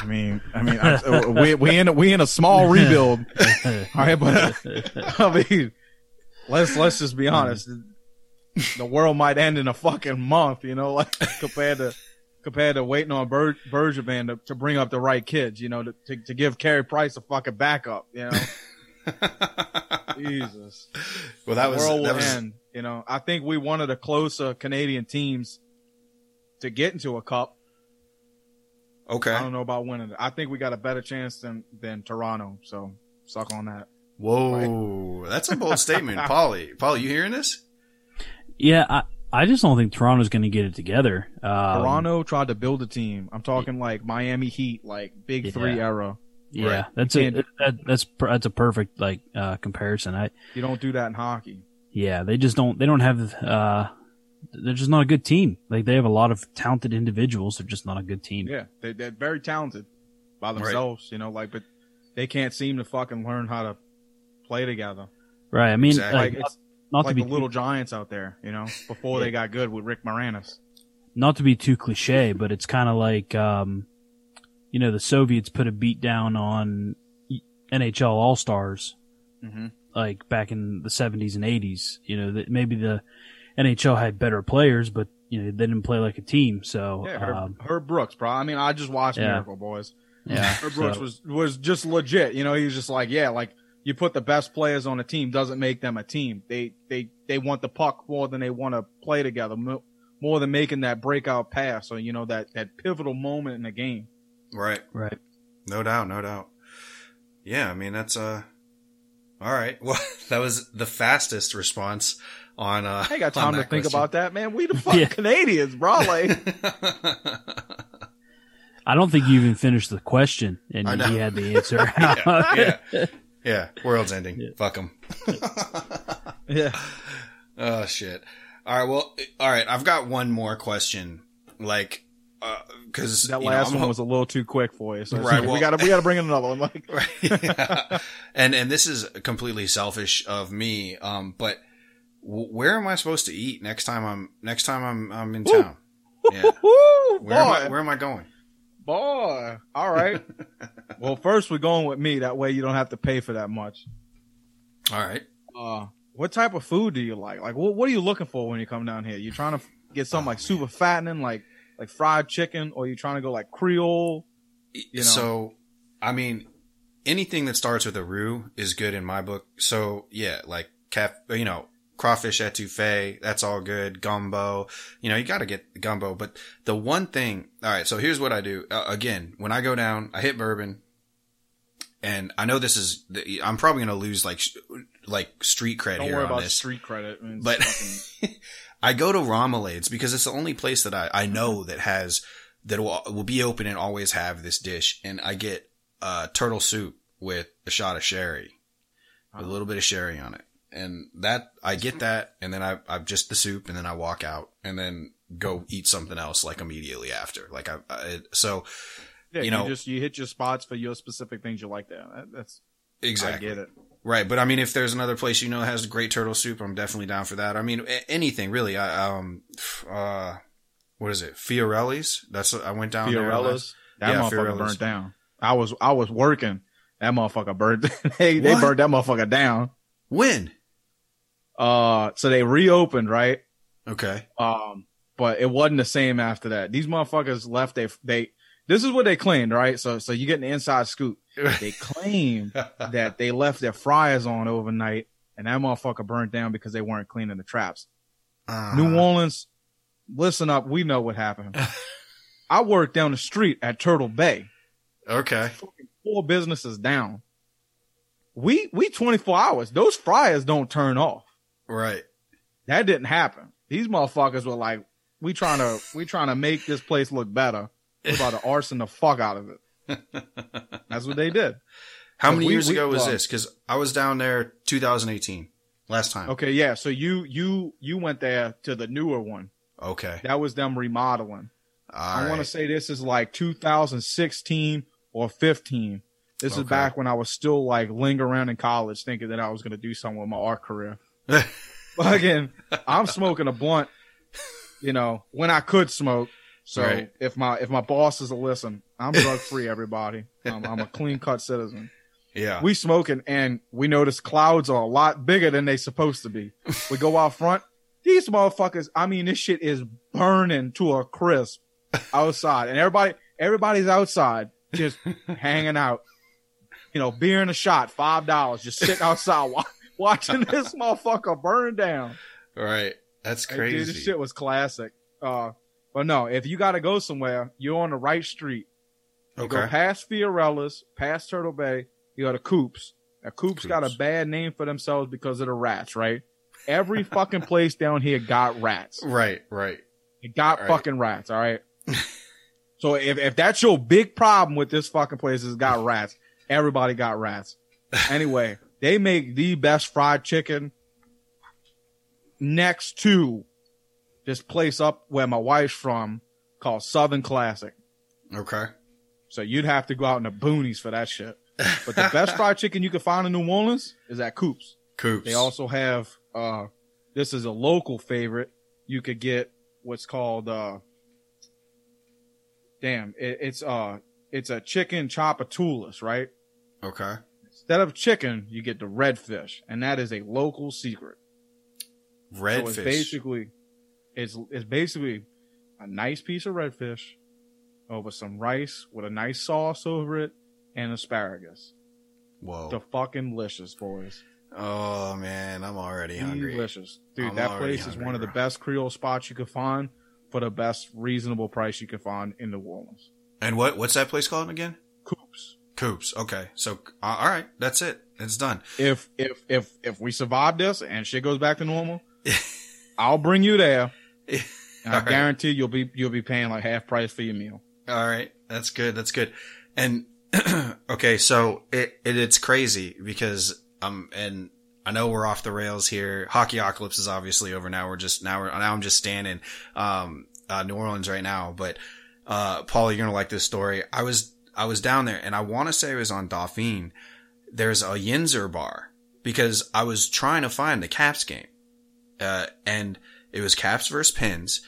I mean, I mean, I, uh, we we in a, we in a small <laughs> rebuild. All right, but <laughs> I mean, let's let's just be honest. The world might end in a fucking month, you know, like <laughs> compared to compared to waiting on Ber- Bergevin to, to bring up the right kids, you know, to, to to give Carey Price a fucking backup, you know. Jesus, well, that the was world that will was end. You know, I think we one of the closer Canadian teams to get into a cup. Okay. I don't know about winning. I think we got a better chance than than Toronto. So suck on that. Whoa, that's a bold statement, <laughs> Paulie. Paulie, you hearing this? Yeah, I, I just don't think Toronto's going to get it together. Um, Toronto tried to build a team. I'm talking like Miami Heat, like Big Yeah. Three era. Yeah, Right. that's You a that, that's that's a perfect like uh, comparison. I You don't do that in hockey. yeah, they just don't they don't have uh they're just not a good team. Like they have a lot of talented individuals, they're just not a good team. Yeah, they, they're very talented by themselves. You know, like but they can't seem to fucking learn how to play together. Right. I mean, Exactly. like, Like it's not like to the little giants out there. You know, before they got good with Rick Moranis. not to be too cliche, but it's kind of like um you know, the Soviets put a beat down on NHL All-Stars Mm-hmm. like back in the 70s and 80s. You know, that maybe the NHL had better players, but you know, they didn't play like a team. So, Yeah, Herb, um, Herb Brooks, bro. I mean, I just watched Yeah. Miracle Boys. yeah. <laughs> Herb Brooks so- was was just legit. You know, he was just like, yeah, like you put the best players on a team doesn't make them a team. They they they want the puck more than they want to play together, more than making that breakout pass or you know that that pivotal moment in the game. Right. right. No doubt, no doubt. Yeah, I mean that's uh all right. <laughs> Well, that was the fastest response on uh I ain't got time to that think question. about that, man. We the <laughs> fuck Yeah. Canadians, bro. Like, <laughs> I don't think you even finished the question, and he had the answer. <laughs> yeah, yeah. Yeah, world's ending. Yeah. Fuck them. yeah, oh shit. All right, well, all right, I've got one more question. Like uh cuz that last one was a little too quick for you. So Right, like, well- we got to we got to bring in another one. Like, Right. Yeah. and and this is completely selfish of me. Um, but w- where am I supposed to eat next time I'm next time I'm I'm in town? Yeah. <laughs> Woo, Where am I where am I going? Boy, all right. <laughs> well, first we're going with me. That way you don't have to pay for that much. All right. Uh, what type of food do you like? Like, what what are you looking for when you come down here? You trying to get something like super fattening, like like fried chicken, or you trying to go like Creole? You know. So, I mean, anything that starts with a roux is good in my book. So yeah, like caf, you know, crawfish etouffee, that's all good. Gumbo, you know, you got to get the gumbo. But the one thing, all right. So here's what I do. Uh, again, when I go down, I hit bourbon, and I know this is. I'm probably gonna lose like like street cred Don't here worry on about this. street credit. I mean, But fucking- <laughs> I go to Remoulades because it's the only place that I, I know that has that will, will be open and always have this dish. And I get uh, turtle soup with a shot of sherry, with a little bit of sherry on it. And that I get that, and then I I've just the soup, and then I walk out, and then go eat something else like immediately after. Like I, I so yeah, you you, know- just you hit your spots for your specific things you like there. That, that's exactly I get it. Right, but I mean, if there's another place you know has great turtle soup, I'm definitely down for that. I mean, a- anything really. I um, uh, what is it? Fiorella's. That's I went down there. That Yeah, motherfucker Fiorella's. burnt down. I was I was working. That motherfucker burnt. <laughs> they they burnt that motherfucker down. When? Uh, so they reopened, right? Okay. Um, but it wasn't the same after that. These motherfuckers left. They they. This is what they claimed, right? So so you get an inside scoop. They <laughs> claim that they left their fryers on overnight, and that motherfucker burnt down because they weren't cleaning the traps. Uh, New Orleans, listen up. We know what happened. <laughs> I worked down the street at Turtle Bay. Okay. Four businesses down. We we 24 hours. Those fryers don't turn off. Right. That didn't happen. These motherfuckers were like, we trying to we trying to make this place look better. We're about to <laughs> arson the fuck out of it. That's what they did. How many we- years we- ago was this? Because I was down there 2018 last time. Okay, yeah. So you you you went there to the newer one. Okay. That was them remodeling. All I want to say this is like 2016 or 15. This is back when I was still like lingering around in college thinking that I was going to do something with my art career. <laughs> Again, I'm smoking a blunt, you know, when I could smoke. So Right. if my if my bosses will listen, I'm drug free. Everybody, I'm, I'm a clean cut citizen. yeah. We smoking and we notice clouds are a lot bigger than they supposed to be. We go out front. These motherfuckers, I mean, this shit is burning to a crisp outside, and everybody everybody's outside just hanging out. You know, beer and a shot, five dollars, just sitting outside watching <laughs> this motherfucker burn down. right. That's crazy. Dude, this shit was classic. Uh, but no, if you got to go somewhere, you're on the right street. You okay. go past Fiorella's, past Turtle Bay, you go to Coop's, Now, Coop's, got a bad name for themselves because of the rats, right? Every <laughs> fucking place down here got rats. Right, right. It got Right. fucking rats, all right? <laughs> so if, if that's your big problem with this fucking place is got rats, everybody got rats. Anyway, they make the best fried chicken next to this place up where my wife's from called Southern Classic. Okay. So you'd have to go out in the boonies for that shit. <laughs> But the best fried chicken you can find in New Orleans is at Coop's. Coop's. They also have uh this is a local favorite. You could get what's called uh damn, it, it's uh it's a chicken Tchoupitoulas, right? Okay. Instead of chicken, you get the redfish, and that is a local secret. Redfish. So it's basically it's it's basically a nice piece of redfish over some rice with a nice sauce over it and asparagus. Whoa. The fucking delicious, boys. oh man, I'm already hungry. Delicious. Dude, I'm that place is hungry, one of the bro. best Creole spots you could find for the best reasonable price you could find in New Orleans. And what what's that place called again? Coop's. Coop's. Okay. So uh, all right, that's it. It's done. If if if if we survive this and shit goes back to normal, <laughs> I'll bring you there. <laughs> I right. guarantee you'll be you'll be paying like half price for your meal. All right, that's good. That's good. And <clears throat> okay, so it, it it's crazy because um and I know we're off the rails here. Hockey Ocalypse is obviously over now. We're just now we're now I'm just standing um uh, New Orleans right now. But uh Paul, you're gonna like this story. I was I was down there and I want to say it was on Dauphine. There's a Yinzer bar because I was trying to find the Caps game, uh, and it was Caps versus Pins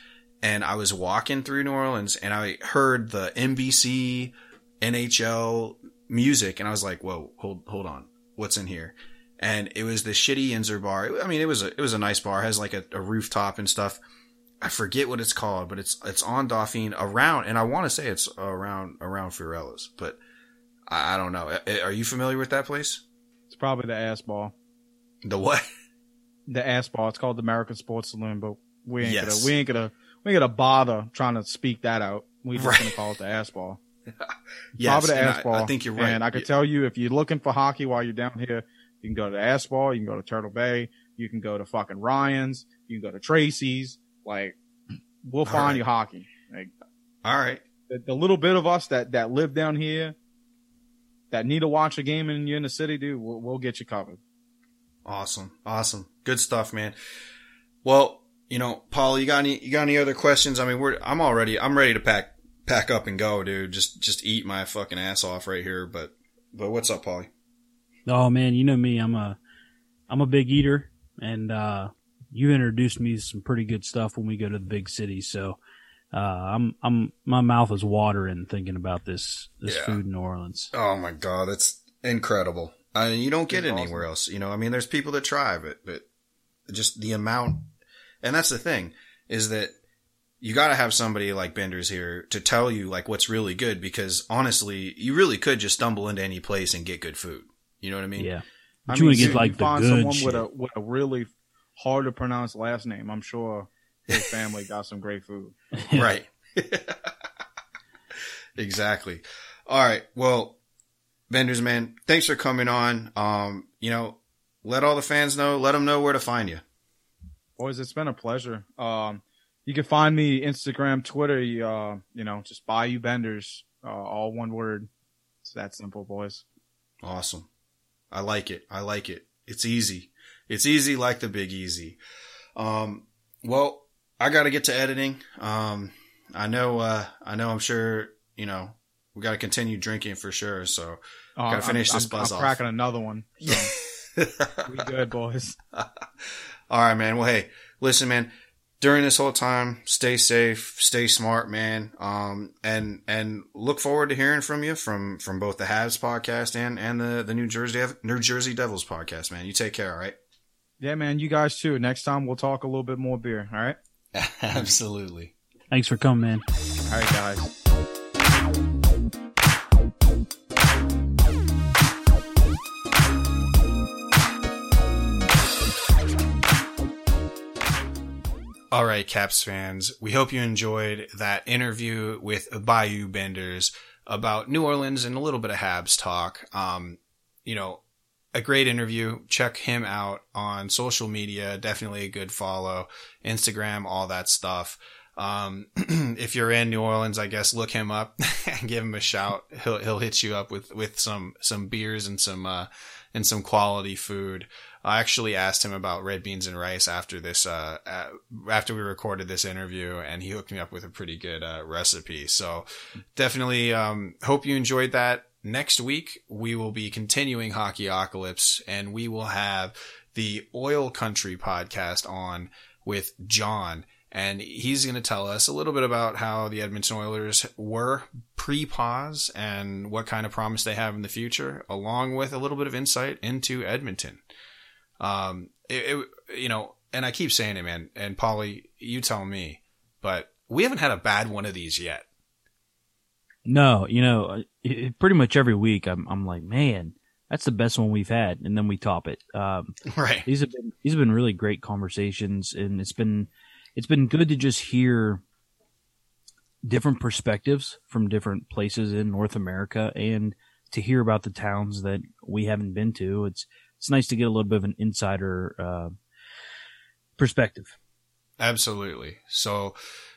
and I was walking through New Orleans and I heard the NBC NHL music and I was like, whoa, hold, hold on. What's in here? And it was the shitty Yinzer bar. I mean, it was a, it was a nice bar. It has like a, a rooftop and stuff. I forget what it's called, but it's, it's on Dauphine around, and I want to say it's around, around Fiorella's, but I, I don't know. A- Are you familiar with that place? It's probably the ass ball. The what? The ass ball. It's called the American Sports Saloon, but we ain't Yes. gonna we ain't gonna we ain't gonna bother trying to speak that out. We just Right. gonna call it the ass ball. <laughs> Yes, probably the ass I- ball. I think you're right. And I can Yeah. tell you if you're looking for hockey while you're down here, you can go to the ass ball, you can go to Turtle Bay, you can go to fucking Ryan's, you can go to Tracy's. Like <clears throat> we'll find right. you hockey. Like All right. the, the little bit of us that that live down here that need to watch a game and you're in the city, dude, we'll, we'll get you covered. Awesome. Awesome. Good stuff, man. Well, you know, Paul, you got any, you got any other questions? I mean, we're, I'm already, I'm ready to pack, pack up and go, dude. Just, just eat my fucking ass off right here. But, but what's up, Paulie? Oh man, you know me. I'm a I'm a big eater, and uh, you introduced me to some pretty good stuff when we go to the big city. So uh, I'm I'm my mouth is watering thinking about this this Yeah. food in New Orleans. Oh my God. it's incredible. I mean, you don't get it It's anywhere else. You know, I mean, there's people that try it, but just the amount, and that's the thing is that you got to have somebody like Benders here to tell you like what's really good because honestly, you really could just stumble into any place and get good food. You know what I mean? Yeah, I but you want to get like you the find good someone shit. with a with a really hard to pronounce last name. I'm sure his family <laughs> got some great food. right. <laughs> exactly. All right. Well, Benders, man, thanks for coming on. Um, you know, let all the fans know, let them know where to find you. Boys, it's been a pleasure. Um, you can find me Instagram, Twitter. you, Uh, you know, just Bayou Benders, uh, all one word. It's that simple, boys. Awesome. I like it. I like it. It's easy. It's easy like the big easy. Um, well, I got to get to editing. Um, I know, uh, I know I'm sure, you know, we got to continue drinking for sure. So Uh, Gotta finish I'm, this I'm, buzz I'm off. cracking another one. So <laughs> we good, boys. <laughs> All right, man. Well, hey, listen, man. During this whole time, stay safe, stay smart, man. Um, and and look forward to hearing from you from from both the Habs podcast and and the the New Jersey New Jersey Devils podcast, man. You take care, all right? Yeah, man. You guys too. Next time we'll talk a little bit more beer. All right. <laughs> Absolutely. Thanks for coming, man. All right, guys. All right, Caps fans. We hope you enjoyed that interview with Bayou Benders about New Orleans and a little bit of Habs talk. Um, you know, a great interview. Check him out on social media. Definitely a good follow. Instagram, all that stuff. Um, <clears throat> if you're in New Orleans, I guess look him up <laughs> and give him a shout. He'll he'll hit you up with with some some beers and some uh and some quality food. I actually asked him about red beans and rice after this uh after we recorded this interview, and he hooked me up with a pretty good uh, recipe. So definitely um hope you enjoyed that. Next week we will be continuing Hockey Hockeyoclips, and we will have the Oil Country podcast on with John and he's going to tell us a little bit about how the Edmonton Oilers were pre-pause and what kind of promise they have in the future, along with a little bit of insight into Edmonton. Um, it, it, you know, and I keep saying it, man. And Paulie, you tell me, but we haven't had a bad one of these yet. No, you know, it, pretty much every week I'm I'm like, man, that's the best one we've had, and then we top it. Um, <laughs> right. These have been these have been really great conversations, and it's been it's been good to just hear different perspectives from different places in North America and to hear about the towns that we haven't been to. It's it's nice to get a little bit of an insider uh, perspective. Absolutely. So,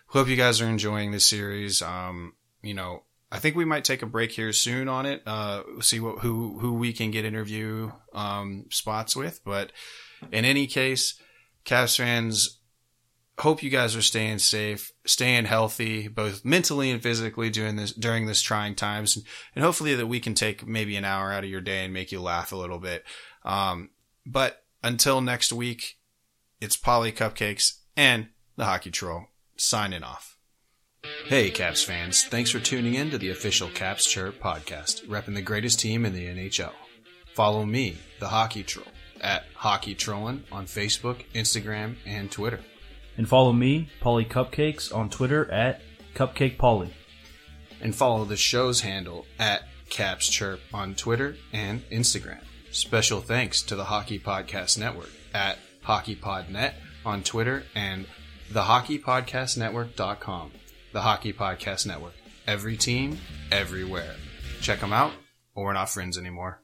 hope you guys are enjoying this series. Um, you know, I think we might take a break here soon on it. Uh, see what who who we can get interview um, spots with. But in any case, Caps fans, hope you guys are staying safe, staying healthy, both mentally and physically during this during this trying times, and, and hopefully that we can take maybe an hour out of your day and make you laugh a little bit. Um, but until next week, it's Paulie Cupcakes and the Hockey Troll signing off. Hey, Caps fans! Thanks for tuning in to the official Caps Chirp podcast, repping the greatest team in the NHL. Follow me, the Hockey Troll, at Hockey Trollin on Facebook, Instagram, and Twitter. And follow me, Paulie Cupcakes, on Twitter at Cupcake Paulie. And follow the show's handle at Caps Chirp on Twitter and Instagram. Special thanks to the Hockey Podcast Network at HockeyPodNet on Twitter and thehockeypodcastnetwork.com. The Hockey Podcast Network. Every team, everywhere. Check them out, or we're not friends anymore.